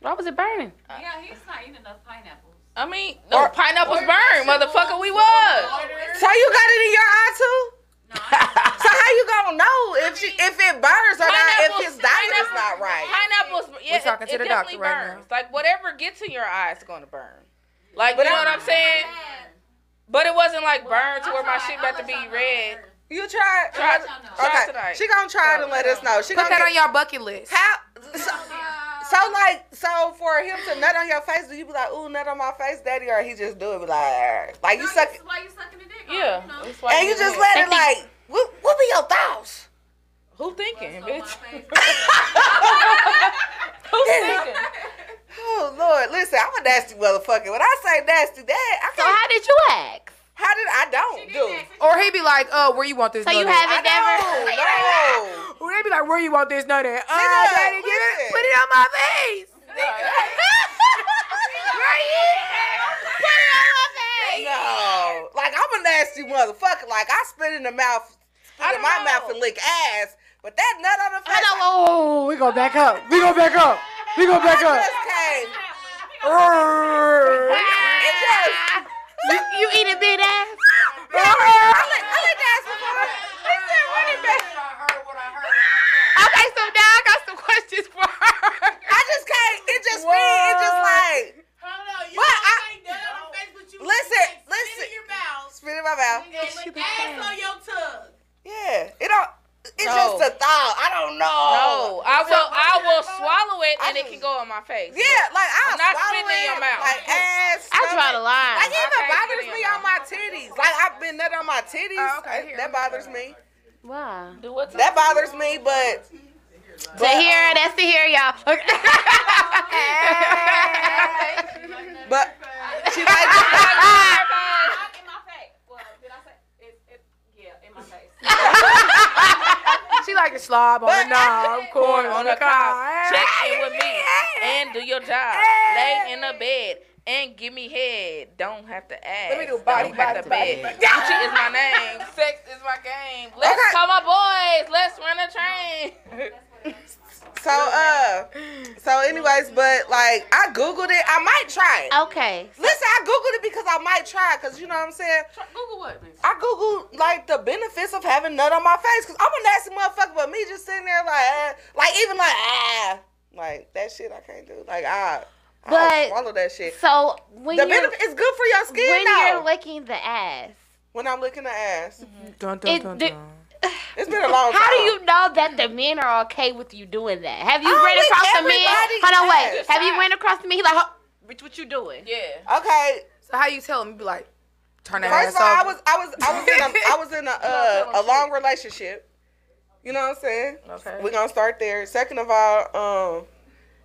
Why was it burning? Yeah, he's not eating enough pineapples. I mean, no, Or- pineapples or burn, motherfucker. We was. So you got it in your eye too? No, So how you gonna know if she, if it burns or not? If Pineapples- his diet is not right? Pineapples. Yeah, talking it, to the definitely doctor right burns. Like whatever gets in your eye is gonna burn. Like But you know what I'm saying? But it wasn't like burn to where my shit I'll about to be y'all red. You tried? Try, y'all try Okay. tonight. She gonna try it and let us know. She Put gonna that get- on your bucket list. How? So, So like, so for him to nut on your face, do you be like, "Ooh, nut on my face, daddy," or he just do it be like, like you No, suck, why you sucking the dick. Yeah. You know? that's why and you just mad. let it like, what, what be your thoughts? Who thinking, bitch? Who thinking? Oh Lord, listen, I'm a nasty motherfucker. When I say nasty, dad, I So can't. how did you ask? how did I don't do? Or he be like, uh, where you want this So you nut at? haven't I never. don't. Or they be like, where you want this nut at? Uh, Nigga, daddy, give it, put it on my face. No, like I'm a nasty motherfucker. Like I spit in the mouth, spit I in my know. mouth and lick ass. But that nut on the face, I know. Oh, oh, oh, oh, We gonna back up. We gonna back up. We gonna back I up. just came. It just. you, you eating big ass? I lick, I lick ass before. He said, "Run it back." Okay, so now I got some questions for her. I just can't. It just me. It just like Hold on, you But don't I- say nut on the face, but you Listen, say spit in your mouth. spit in my mouth. And lick ass on your tongue. Yeah, it don't. It's No. just a thought. I don't know. No, I will. I will swallow it, I and it can go on my face. Yeah, like I'll I'm not swallow spitting in it, your mouth. Like ass. I draw the stomach. line. Like it even Okay, bothers spit in me on my titties. Like I've been nut on my titties. Oh, okay, here, that let me bothers me. Wow. Do what? That bothers me, but To hear, that's to hear, y'all. but she like in my face. Well, did I say? It, it, yeah, in my face. Slob on the knob, corn on the couch. Check in with me and do your job. Lay in the bed and give me head. Don't have to ask. Let me do body, Don't have body, to body, bed. Gucci is my name. Sex is my game. Let's Okay. call my boys. Let's run a train. so uh so anyways, but like I googled it. I might try it. okay. Listen, I googled it because I might try it because you know what I'm saying. Google what, bitch? I googled like the benefits of having nut on my face because I'm a nasty motherfucker, but me just sitting there like, ah, like even like ah, like that shit I can't do. Like ah, I But- swallow that shit. So when The you're benefit is good for your skin when though. you're licking the ass, when I'm licking the ass, Dun, It- dun, dun, the- dun. it's been a long time. how do you know that the men are okay with you doing that? Have you I ran across a man? Hold on, wait. has. Have you ran across a man? He like, huh, bitch, what you doing? Yeah. Okay, So how you tell him? You be like, turn that first ass of all, I was I was I was in a I was in a uh, a long relationship. You know what I'm saying? Okay. We're gonna start there. Second of all, um,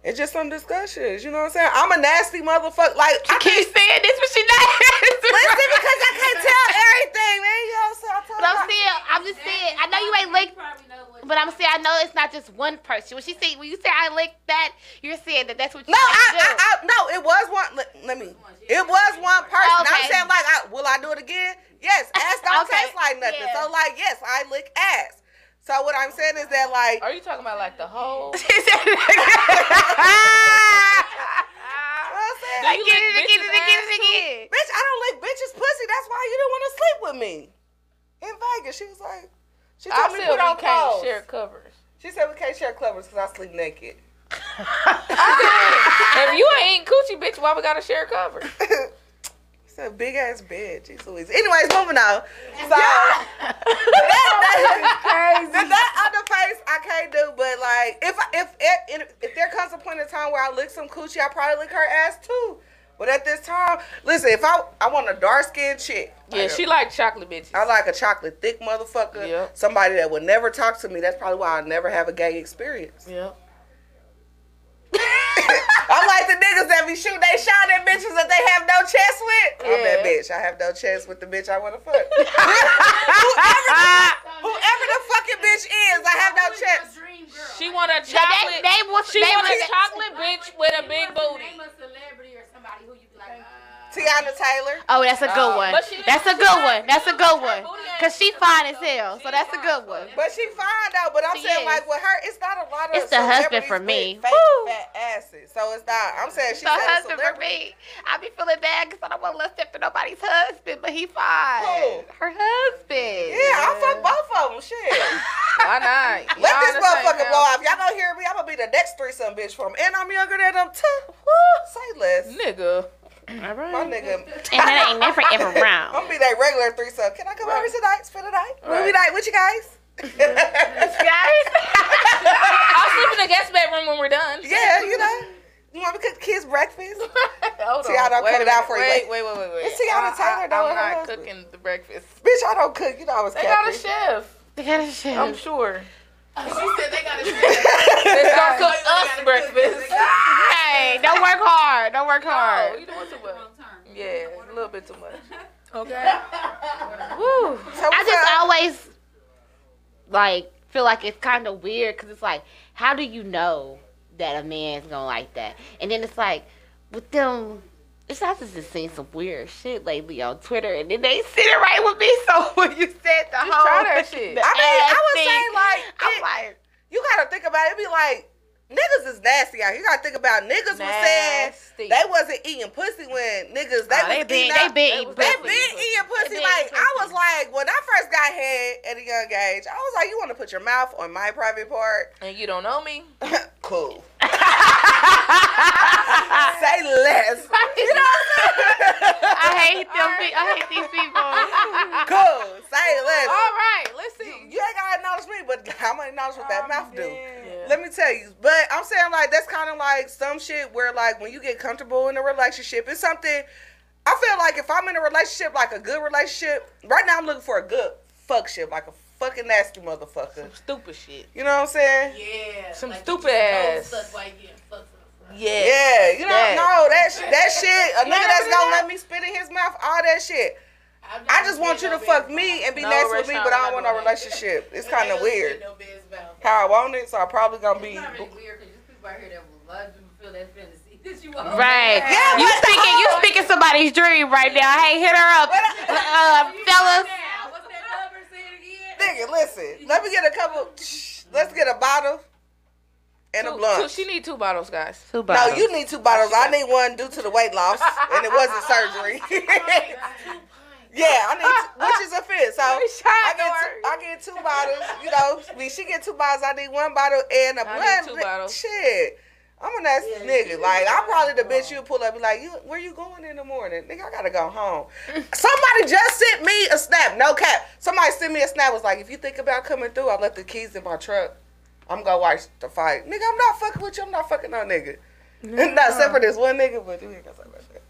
it's just some discussions. You know what I'm saying? I'm a nasty motherfucker. Like I Keep saying this, but she not. listen because I can't tell everything, man. You know what I'm saying? I told But I'm you I- still, I'm just saying. I know you ain't licked, probably know what but I'm saying I know it's not just one person. When she say, when you say I licked that, you're saying that that's what you No, like I, to do. I, I, no, it was one. Let, let me. It was one person. I'm saying like, I, will I do it again? Yes. Ass don't Okay, taste like nothing. yeah. So like, yes, I lick ass. So what I'm saying is that like, Are you talking about like the whole? what I'm saying? Do you Get lick it, get it, bitches' get ass it again. bitch, I don't lick bitches pussy. That's why you didn't want to sleep with me in Vegas. She was like, she I told me said put on we can't clothes. share covers. She said we can't share covers because I sleep naked. if you ain't eating coochie, bitch, why we gotta share covers? A big ass bed. Jeez Louise. Anyways, moving on. So that, that, that, that other face I can't do, but like if I- if if if there comes a point in time where I lick some coochie, I probably lick her ass too. But at this time, listen, if I I want a dark skinned chick, Yeah, like she a- like chocolate bitches. I like a chocolate thick motherfucker. Yep. Somebody that would never talk to me. That's probably why I never have a gay experience. Yeah. I like the niggas that be shooting they shot at bitches that they have no chest with. I'm that bitch. I have no chest with the bitch I want to fuck. whoever, the, whoever the fucking bitch is, I have no Who is chest. She want a They, chocolate. they was, she they want a chocolate bitch with a big booty. Name a celebrity or somebody who Teyana Taylor. Oh, that's a good Uh, one. but That's a good one. That's a good one. Cause she fine as hell, so that's a good one. But she fine though. But I'm She saying is. like with her, it's not a lot of. It's the husband for me. Fake Woo. fat asses. So it's not. I'm saying she So said a husband for celebrity. me. I be feeling bad because I don't want to lust after nobody's husband, but he fine. Who? Her husband. Yeah, I'll fuck both of them. Shit. Why not? Let Y'all this in the same motherfucker house. blow off. Y'all gonna hear me? I'm gonna be the next threesome bitch for him. And I'm younger than them too. Woo, say less. Nigga. All right. My nigga. And that ain't never ever I'm round. gonna be that regular threesome. Can I come over tonight? Spend the night? Right. Movie night with you guys? Guys. I'll sleep in the guest bedroom when we're done. yeah, you know. You want me to cook the kids breakfast? Hold See, I don't Wait cut a it out minute. for you. Wait, wait, wait, wait, wait. It's Teyana I- Taylor, I, though, I'm her not husband. cooking the breakfast. Bitch, I don't cook. You know I was They got a chef. They got a chef. I'm sure. Oh, she said they got to They gonna cook us breakfast. Hey, don't work hard. Don't work Oh, hard. you doing too much. Yeah, a little bit too much. Okay. Woo. So I just up? always like feel like it's kind of weird because it's like, how do you know that a man's gonna like that? And then it's like with them. It's I just seen some weird shit lately on Twitter, and then they sit it right with me. So when you said the Just whole, try that shit. the I mean, I ass would thing, say like, I'm it- like, you gotta think about it. It be like niggas is nasty out here. You gotta think about niggas was saying they wasn't eating pussy when niggas they oh, they been, eating they out- been, They eating They pussy. been eating pussy. been Like eating I was like, when I first got head at a young age, I was like, you want to put your mouth on my private part? And you don't know me? cool. Say less. You know what I'm saying? I hate them. pe- I hate these people. cool. Say less. All right, let's You, see. you ain't gotta acknowledge me, but I'm gonna acknowledge what that oh, mouth do. Yeah. Let me tell you. But I'm saying like that's kind of like some shit where like when you get comfortable in a relationship, it's something. I feel like if I'm in a relationship, like a good relationship, right now I'm looking for a good fuck shit, like a fucking nasty motherfucker. Stupid shit. You know what I'm saying? Yeah. Some like stupid ass. Stuck while you getting fucked up. Yeah. Yeah, you know, That. no, that sh- that shit. A nigga that's gonna that? let me spit in his mouth, all that shit. I've I never just want you to no fuck me and be No, nasty with me, but I don't want not no relationship. It's kind of weird no bed's mouth. How I want it, so I'm probably gonna be. It's not really weird because there's people out here that will love you feel that fantasy. That you want. Right. Yeah, you but- speaking you speaking somebody's dream right now. Hey, hit her up. Uh, fellas. Now, what's that number? It again. Nigga, listen. Let me get a couple. Let's get a bottle and a Two, blunt. two, she need two bottles, guys. Two bottles. no, you need two bottles. I need one due to the weight loss, and it wasn't surgery. yeah, I need, two, which is a fit. So I get, two, I get two bottles. You know, when she get two bottles, I need one bottle and a I need blunt. two bottles. Shit. I'm a nasty nigga. Like I'm probably the bitch you pull up and be like, you where you going in the morning? Nigga, I gotta go home. Somebody just sent me a snap. No cap. Somebody sent me a snap. Was like, if you think about coming through, I left the keys in my truck. I'm gonna watch the fight. Nigga, I'm not fucking with you. I'm not fucking no nigga. not except for this one nigga, but we ain't gonna talk about that.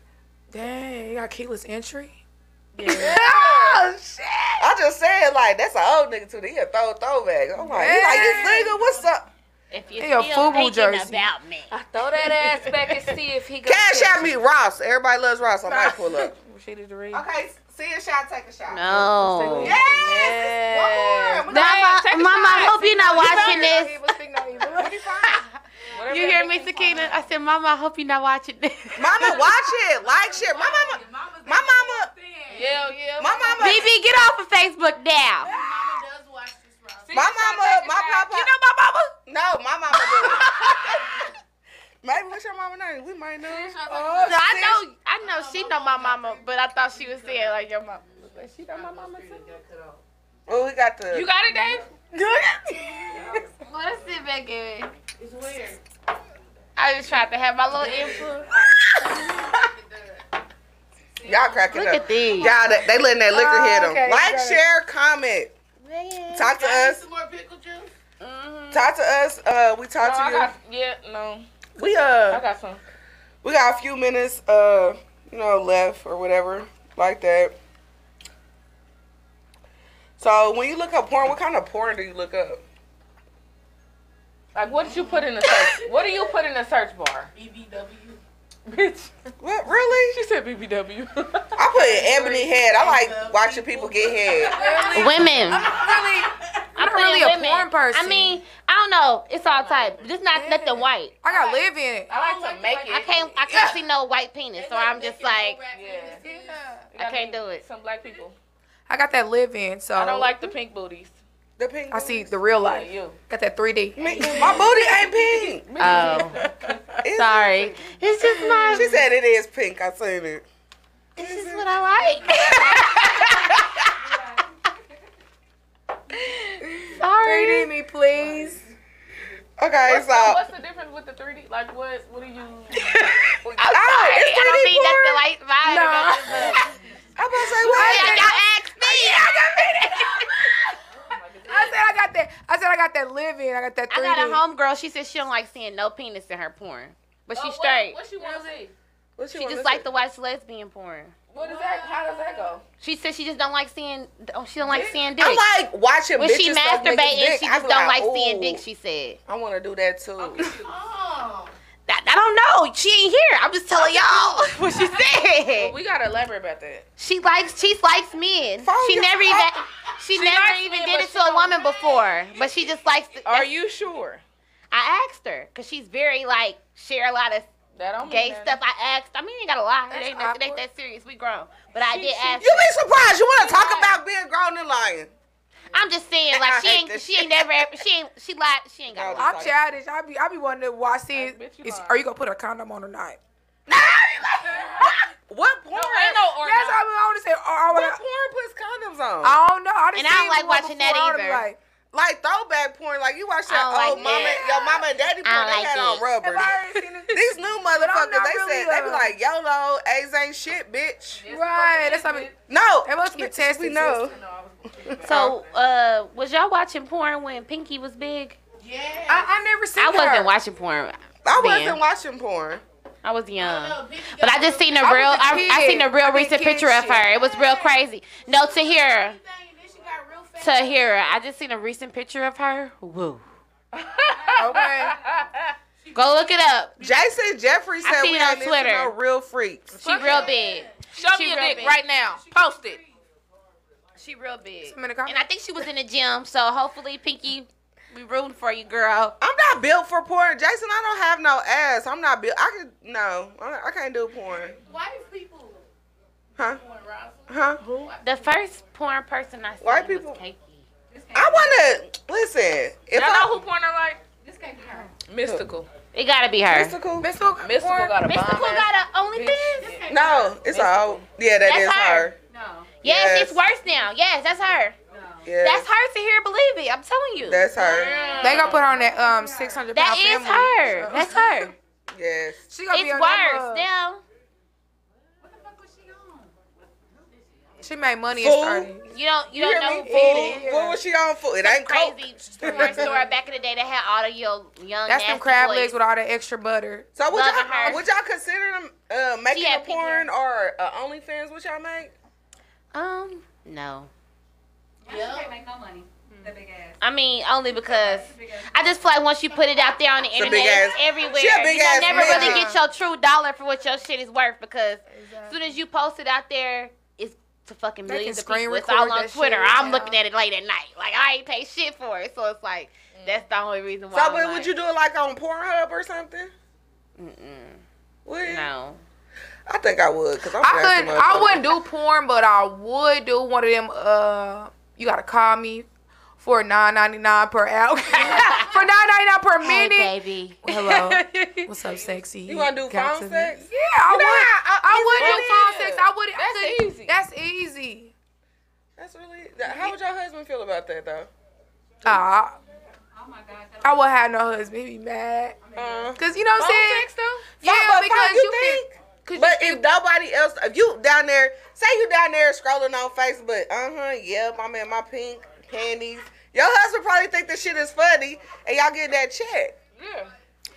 Dang, you got keyless entry. Oh shit! I just said like that's an old nigga too. He a throw throwback. I'm like, he like you single? What's up? If you're Hey, a still FUBU thinking jersey. about me. I throw that ass back and see if he goes. Cash out me Ross. Everybody loves Ross. I might pull up. Rashida Doreen. Okay, see a shot, take a shot. No. Yes. Yeah. One more. Mama, take a Mama, I shot. hope you're not watching this. Whatever You hear bitch me, Sakina? I said, Mama, I hope you're not watching this. Mama, watch it. Like shit. My mama. My mama. Yeah, yeah. My mama. BB, get off of Facebook now. Mama does watch this, See, My mama. My shot. papa. You know my mama? No, my mama do. Maybe what's your mama name? We might know. Oh, No, I know, I know she know my mama, but I thought she was saying like your mama. But she know my mama too. Well, we got the. You got it, Dave? Well, let's sit back in. It's weird. I just tried to have my little input. Y'all cracking Look up. at these. Y'all, they, they letting that liquor Oh, hit them. okay, like, got it. share, comment. Talk to Got us. some more pickle juice. Mm-hmm. Talk to us. Uh, we No, talk I to you. got, yeah, no. We I uh, got some. we got a few minutes. Uh, you know, left or whatever, like that. So when you look up porn, what kind of porn do you look up? Like, what did you put in the search? What do you put in the search bar? BBW. Bitch. What really? She said BBW. I put in ebony head. I like watching people get head. Women. I'm not put really in a women. porn person. I mean, I don't know. It's all type. Just not nothing white. I got live in it. I like to make it. I can't. I can't see no white penis, so I'm just like, Yeah. I can't do it. Some black people. I got that live in, so I don't like the pink booties. The pink. I see the real Like life. you. Got that 3D. Me- My booty ain't pink. Oh, It's- sorry. It's just my. She said it is pink. I seen it. This is what I like. sorry. 3D me, please. Okay, What's, so the, what's the difference with the 3D? Like, what? What do you? I'm Oh, sorry. it's I don't 3D mean that porn? the light vibe. No. I'm about to say what? yeah, y'all asked me. I said I got that. I said I got that living. I got 3D. got a homegirl. She said she don't like seeing no penis in her porn, but Oh, she's what- straight. What, she want to see? What She wanna just like to watch lesbian porn. What is that? How does that go? She said she just don't like seeing. oh, She don't like seeing dick. I like watching when she suck masturbating, she I just be don't like seeing dick. She said. I want to do that too. Oh. I, I don't know. She ain't here. I'm just telling y'all what she Well, said. we gotta elaborate about that. She likes. She likes men. Phone She never even. Phone. She, She never even men, did it to a don't woman before. But she just likes. To, Are you sure? I asked her because she's very like share a lot of That don't mean gay that. stuff. I asked. I mean, you ain't gotta lie. It ain't, nothing- it ain't that serious. We grown. But I She- did she- ask. You be surprised. You want to talk about being grown and lying? I'm just saying, like she ain't. She ain't never. Ever, she ain't. She lied. She ain't got. No, lie. I'm childish. I be I be wanting to watch see. bitch, you Is, are you gonna put a condom on or not? What porn? No, ain't no or That's not. what I want to say. Or, I, what wanna, porn puts condoms on? I don't know. I And I don't like watching before. that I wanna be either. Like, like throwback porn. Like you watch that old like mama, that. your mama and daddy porn. They like had that. on rubber. have I already seen it? These new motherfuckers, they really, said they be like, YOLO, A's ain't shit, bitch. right. That's how I mean. No, It must be bitch, tested. We know. So, uh, was y'all watching porn when Pinky was big? Yeah. I, I never seen I wasn't watching porn. I then. wasn't watching porn. I was young. No, Pinky But I just seen a real. was a I, I seen a real I recent kid picture of shit. her. It was real crazy. No, to hear her. thing, then she got real fat. To hear. I just seen a recent picture of her. Woo. Okay. Go look it up. Jason Jeffrey said we it on ain't Twitter. no real freaks. She real big. Show She me your real dick big. right now. Post it. She real big. I'm in the car. And I think she was in the gym. So hopefully, Pinky, we rooting for you, girl. I'm not built for porn, Jason. I don't have no ass. I'm not built. I can no. I I can't do porn. White people. Huh? Going. Huh? Who? The first porn person I seen White was people. Cakey. I wanna listen. If Y'all I know who porn I like? This can't be her. Mystical. It gotta be her. mystical. Mystical. Mystical got a Mystical bomb got ass- a OnlyFans? No, it's all. Yeah, that That's is her. her. No. Yes, Yes. it's worse now. Yes, that's her. No. Yeah, That's her to hear believe it. I'm telling you. that's her. They gonna put on that um 600 that pound is family. her. That's her. Yes. She gonna be It's on that worse mug. now. What the fuck was she on? She made money Fool. and started. You don't you You don't know me? who Food. Fool. What was she on for? It Some ain't coke. crazy porn store back in the day that had all the your young That's them crab boys. legs with all the extra butter. So would Loving y'all her. would y'all consider them uh, making a porn or uh, OnlyFans? What y'all make? Um, no. Yeah. can't make no money. That big ass. I mean, only because I just feel like once you put it out there on the a internet, big it's ass- everywhere. she a big you ass will never really get your true dollar for what your shit is worth because as soon as you post it out there, it's to fucking They millions of people. It's all on Twitter. shit, I'm yeah. looking at it late at night. Like I ain't pay shit for it, so it's like that's the only reason why. So, I'm but like, would you do it like on Pornhub or something? Mm-mm. Would? No. I think I would because I'm. I couldn't. I wouldn't do porn, but I would do one of them. Uh, you gotta call me for nine ninety nine per hour. for nine ninety nine per Hey, minute. baby. Hello. What's up, sexy? You wanna do Got phone sex? me. Yeah, I would. how I would do phone sex. I would. I That's could- easy. That's easy. That's really. How would your husband feel about that though? Ah, Oh my god. that- I would have no husband. He'd be mad. Uh, Cause you know what I'm phone saying. sex though? Yeah, but because you you think. can- Cause But you if nobody else, if you down there, say you down there scrolling on Facebook, uh huh, yeah, my man, my pink panties. Your husband probably think this shit is funny, and y'all get that check. Yeah.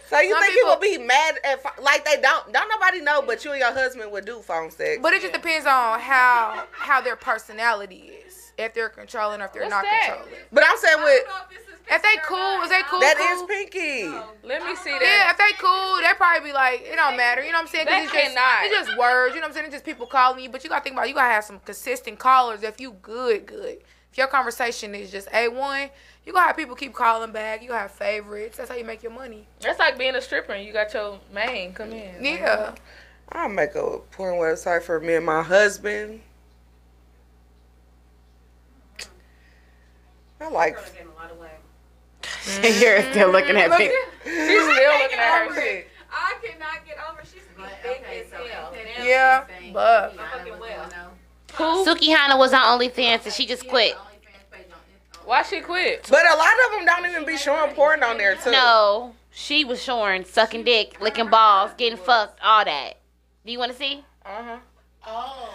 So you Some think people- he would be mad at like they don't don't nobody know, but you and your husband would do phone sex. But it just depends on how how their personality is. If they're controlling or if they're What's not that? controlling. But I'm saying with If they cool, is they cool? that cool? is Pinky. Let me see that. Yeah, if they cool, they probably be like, it don't matter. You know what I'm saying? 'Cause They it's just, cannot. it's just words. You know what I'm saying? It's just people calling you. But you gotta think about it. you gotta have some consistent callers. If you good, good. If your conversation is just a one, you gonna have people keep calling back. You gonna have favorites. That's how you make your money. That's like being a stripper and you got your main come in. Yeah. I'll make a porn website for me and my husband. I like. Getting a lot of whack. You're still looking at me. She's still looking at her shit. I cannot get over. She's But, big okay, as so hell. Yeah, but- you know, I Fucking was well. gonna know. Who? Sukihana was on OnlyFans and she just quit. an OnlyFans page on it. Why she quit? But a lot of them don't even be showing porn on there too. No, she was showing sucking dick, licking balls, getting fucked, all that. Do you want to see? Uh huh. Oh.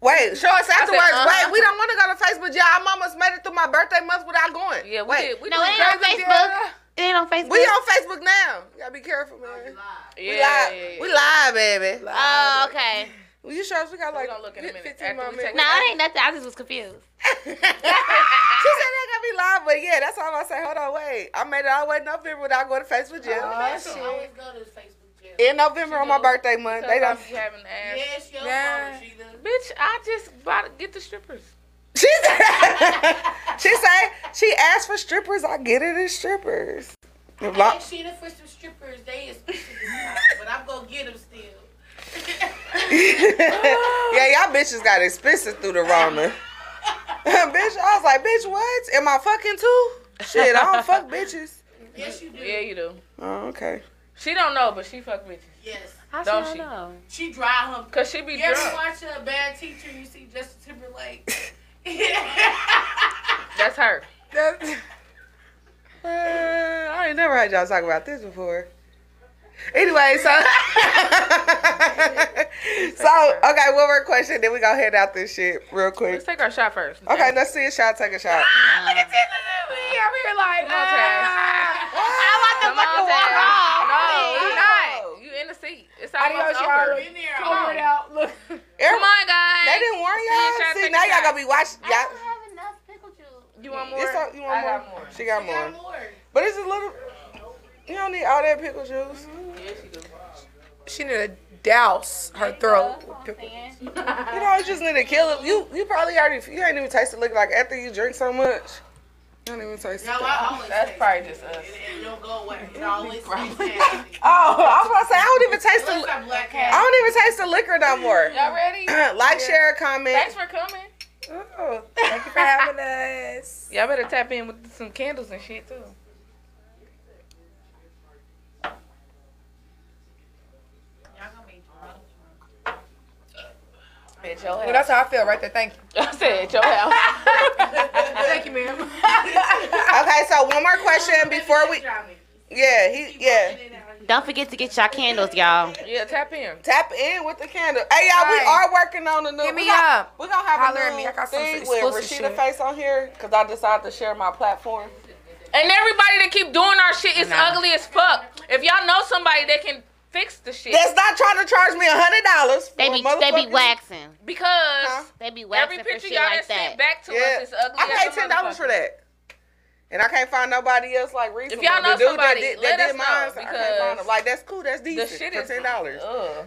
Wait, show us afterwards. uh-huh. Wait, we don't want to go to Facebook. Yeah, I almost made it through my birthday month without going. Yeah, we Wait, did. We No, did it ain't on crazy. Facebook. It ain't on Facebook. We on Facebook now. You gotta be careful, man. Yeah, we live. yeah, yeah. We live, baby. Oh, okay. Will you show us? We got like gonna look in a minute 15 more minutes. take No, it ain't nothing. I just was confused. she said they gotta be live, but yeah, that's all I say. Hold on, wait. I made it all the way in November without going to Facebook jail. I always go to Facebook jail. In November on my birthday month, they don't. you having to ask. Yes, your Yeah. fault, Bitch, I just bought to get the strippers. She said, she said she asked for strippers. I get it as strippers. If I lo- asked Sheila for some strippers. They expensive but I'm gonna get them still. yeah, y'all bitches got expensive through the Rona. bitch, I was like, bitch, what? Am I fucking too? Shit, I don't fuck bitches. yes, you do. Yeah, you do. Oh, okay. She don't know, but she fuck bitches. Yes. How Don't she? know? She dry hump. Cause she be You ever watch a bad teacher you see Justin Timberlake? That's her. Uh, I ain't never heard y'all talk about this before. Anyway, so so okay, one more question, then we gonna head out this shit real quick. Let's take our shot first. Okay, let's see a shot. Take a shot. Look at this. Look at me. I'm here like, Come on, Taz. ah. I'm about to Come on, fucking walk off. No, you No. not. You in the seat. It's almost Adios, over. y'all. In there, Come Pour it on. out. Look. Come on, guys. They didn't warn y'all. shot, See, now y'all shot. gonna be watching. I Y'all, don't have enough pickle juice. You want more? it's a, you want I more? got more. She got She more. got more. But it's a little. You don't need all that pickle juice. Mm-hmm. Yeah, she do. She need to douse her throat. with pickle. You know, you just need to kill it. You you probably already you ain't even tasted liquor like after you drink so much. You don't even taste No, it. I always That's probably it. just us. It, it don't go away. It always tastes. Oh, I was about to say I don't even taste the Unless I black I cat. don't even taste the liquor no more. Y'all ready? like, share, comment. Thanks for coming. Oh. Thank you for having us. Y'all better tap in with some candles and shit too. Y'all gonna be drunk. At your Well, house. that's how I feel right there. Thank you. I said at your house. Thank you, ma'am. Okay, so one more question before we. Yeah, he yeah. Don't forget to get y'all candles, y'all. yeah, tap in. Tap in with the candle. Hey y'all, we Right. are working on the new. Hit me we got- up. We gonna have Holler a new me. I got some thing with exclusive Rashida shit. face on here because I decided to share my platform. And everybody that keep doing our shit is Nah. ugly as fuck. If y'all know somebody that can fix the shit, That's not trying to charge me a hundred dollars. They be they be waxing. because Huh? They be every waxing for picture shit y'all like that sent back to Yeah, us is ugly. I as paid ten dollars for that, and I can't find nobody else like recently. y'all know the dude somebody, that did, let that us did know, mine, I can't because find him. Like that's cool, that's The decent shit for ten dollars.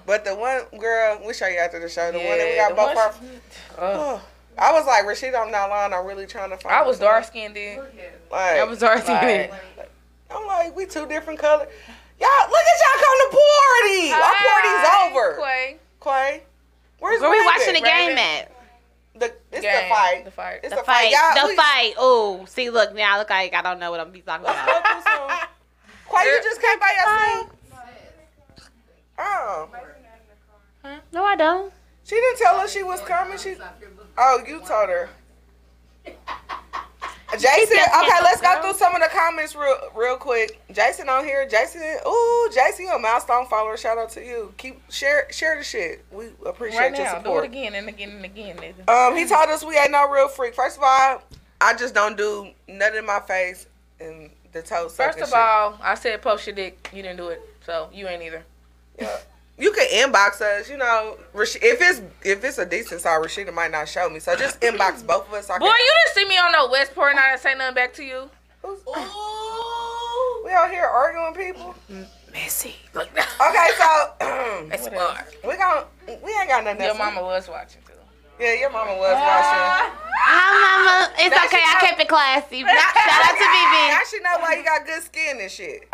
But the one girl, we show you after the show. The one that we got the both our. one- Ugh. I was like, Rashida, I'm not lying. I'm really trying to find. I was dark skinned then. Like, I was dark skinned. like, I'm like, we two different colors. Y'all, look at y'all come to party. Our party's over. Quay. Quay, where's Where we Raven? watching the game Raven. at? The, it's Game. the fight. The fight. It's The the, fight. fight. Y'all, The we- fight. Oh, see, look now. I look like I don't know what I'm be talking Let's about. go through some. Quay, you er, just came by yourself. Oh, Huh? No, I don't. she didn't tell us she was coming. She. Oh, you told her. Jason, okay, let's go through some of the comments real, real quick. Jason on here, Jason, ooh, Jason, you a milestone follower. Shout out to you. Keep share, share the shit. We appreciate Right your now, do it again and again and again, nigga. Um, he told us we ain't no real freak. First of all, I just don't do nothing in my face and the toe First of shit. all, I said post your dick. You didn't do it, so you ain't either. Yeah. You can inbox us, you know. If it's if it's a decent size, Rashida might not show me. So just inbox both of us. So I Boy, can- you didn't see me on no Westport and I didn't say nothing back to you. Who's- we out here arguing people. Messy. Look. Okay, so That's Whatever. smart. we gon' we ain't got nothing. Your else. mama was watching too. Yeah, your mama was watching. Ah. Hi, mama. It's Now okay. I know- kept it classy. Shout out to BB. Now she know why you got good skin and shit.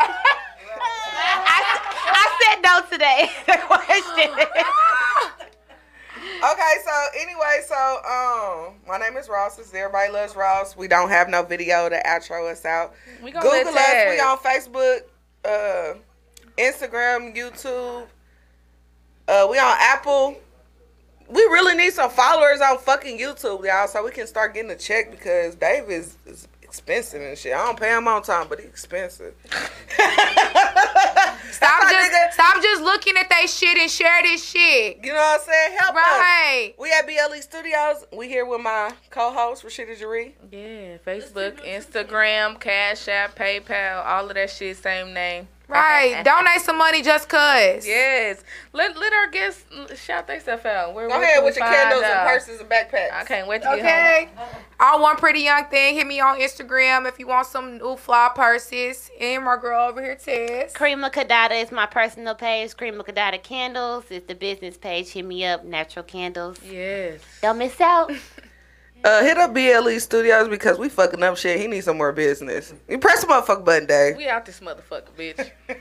I, I said no today. The question. Okay, so anyway, so um, my name is Ross. This is Everybody Loves Ross. We don't have no video to outro us out. We gonna Google us. let We Taz. on Facebook, uh, Instagram, YouTube. Uh, we on Apple. We really need some followers on fucking YouTube, y'all, so we can start getting a check because Dave is, is expensive and shit. I don't pay him on time, but he's expensive. Stop just nigga. stop just looking at they shit and share this shit. You know what I'm saying? Help us. Right. money. We at BLE Studios. We here with my co-host Rashida Jaree. Yeah, Facebook, Instagram, Cash App, PayPal, all of that shit, same name. Right. Donate some money just cuz. Yes. Let let our guests shout themselves out. Where, Go where ahead with your find candles and purses and backpacks. I can't wait to get Okay. I want pretty young thing. Hit me on Instagram if you want some new fly purses. And my girl over here, Tess. Cream of Cadata is my personal page. Cream of Cadata Candles is the business page. Hit me up. Natural candles. home. Yes. Don't miss out. Uh, hit up BLE Studios because we fucking up shit. He needs some more business. You press the motherfucking button, Dave. We out this motherfucker, bitch.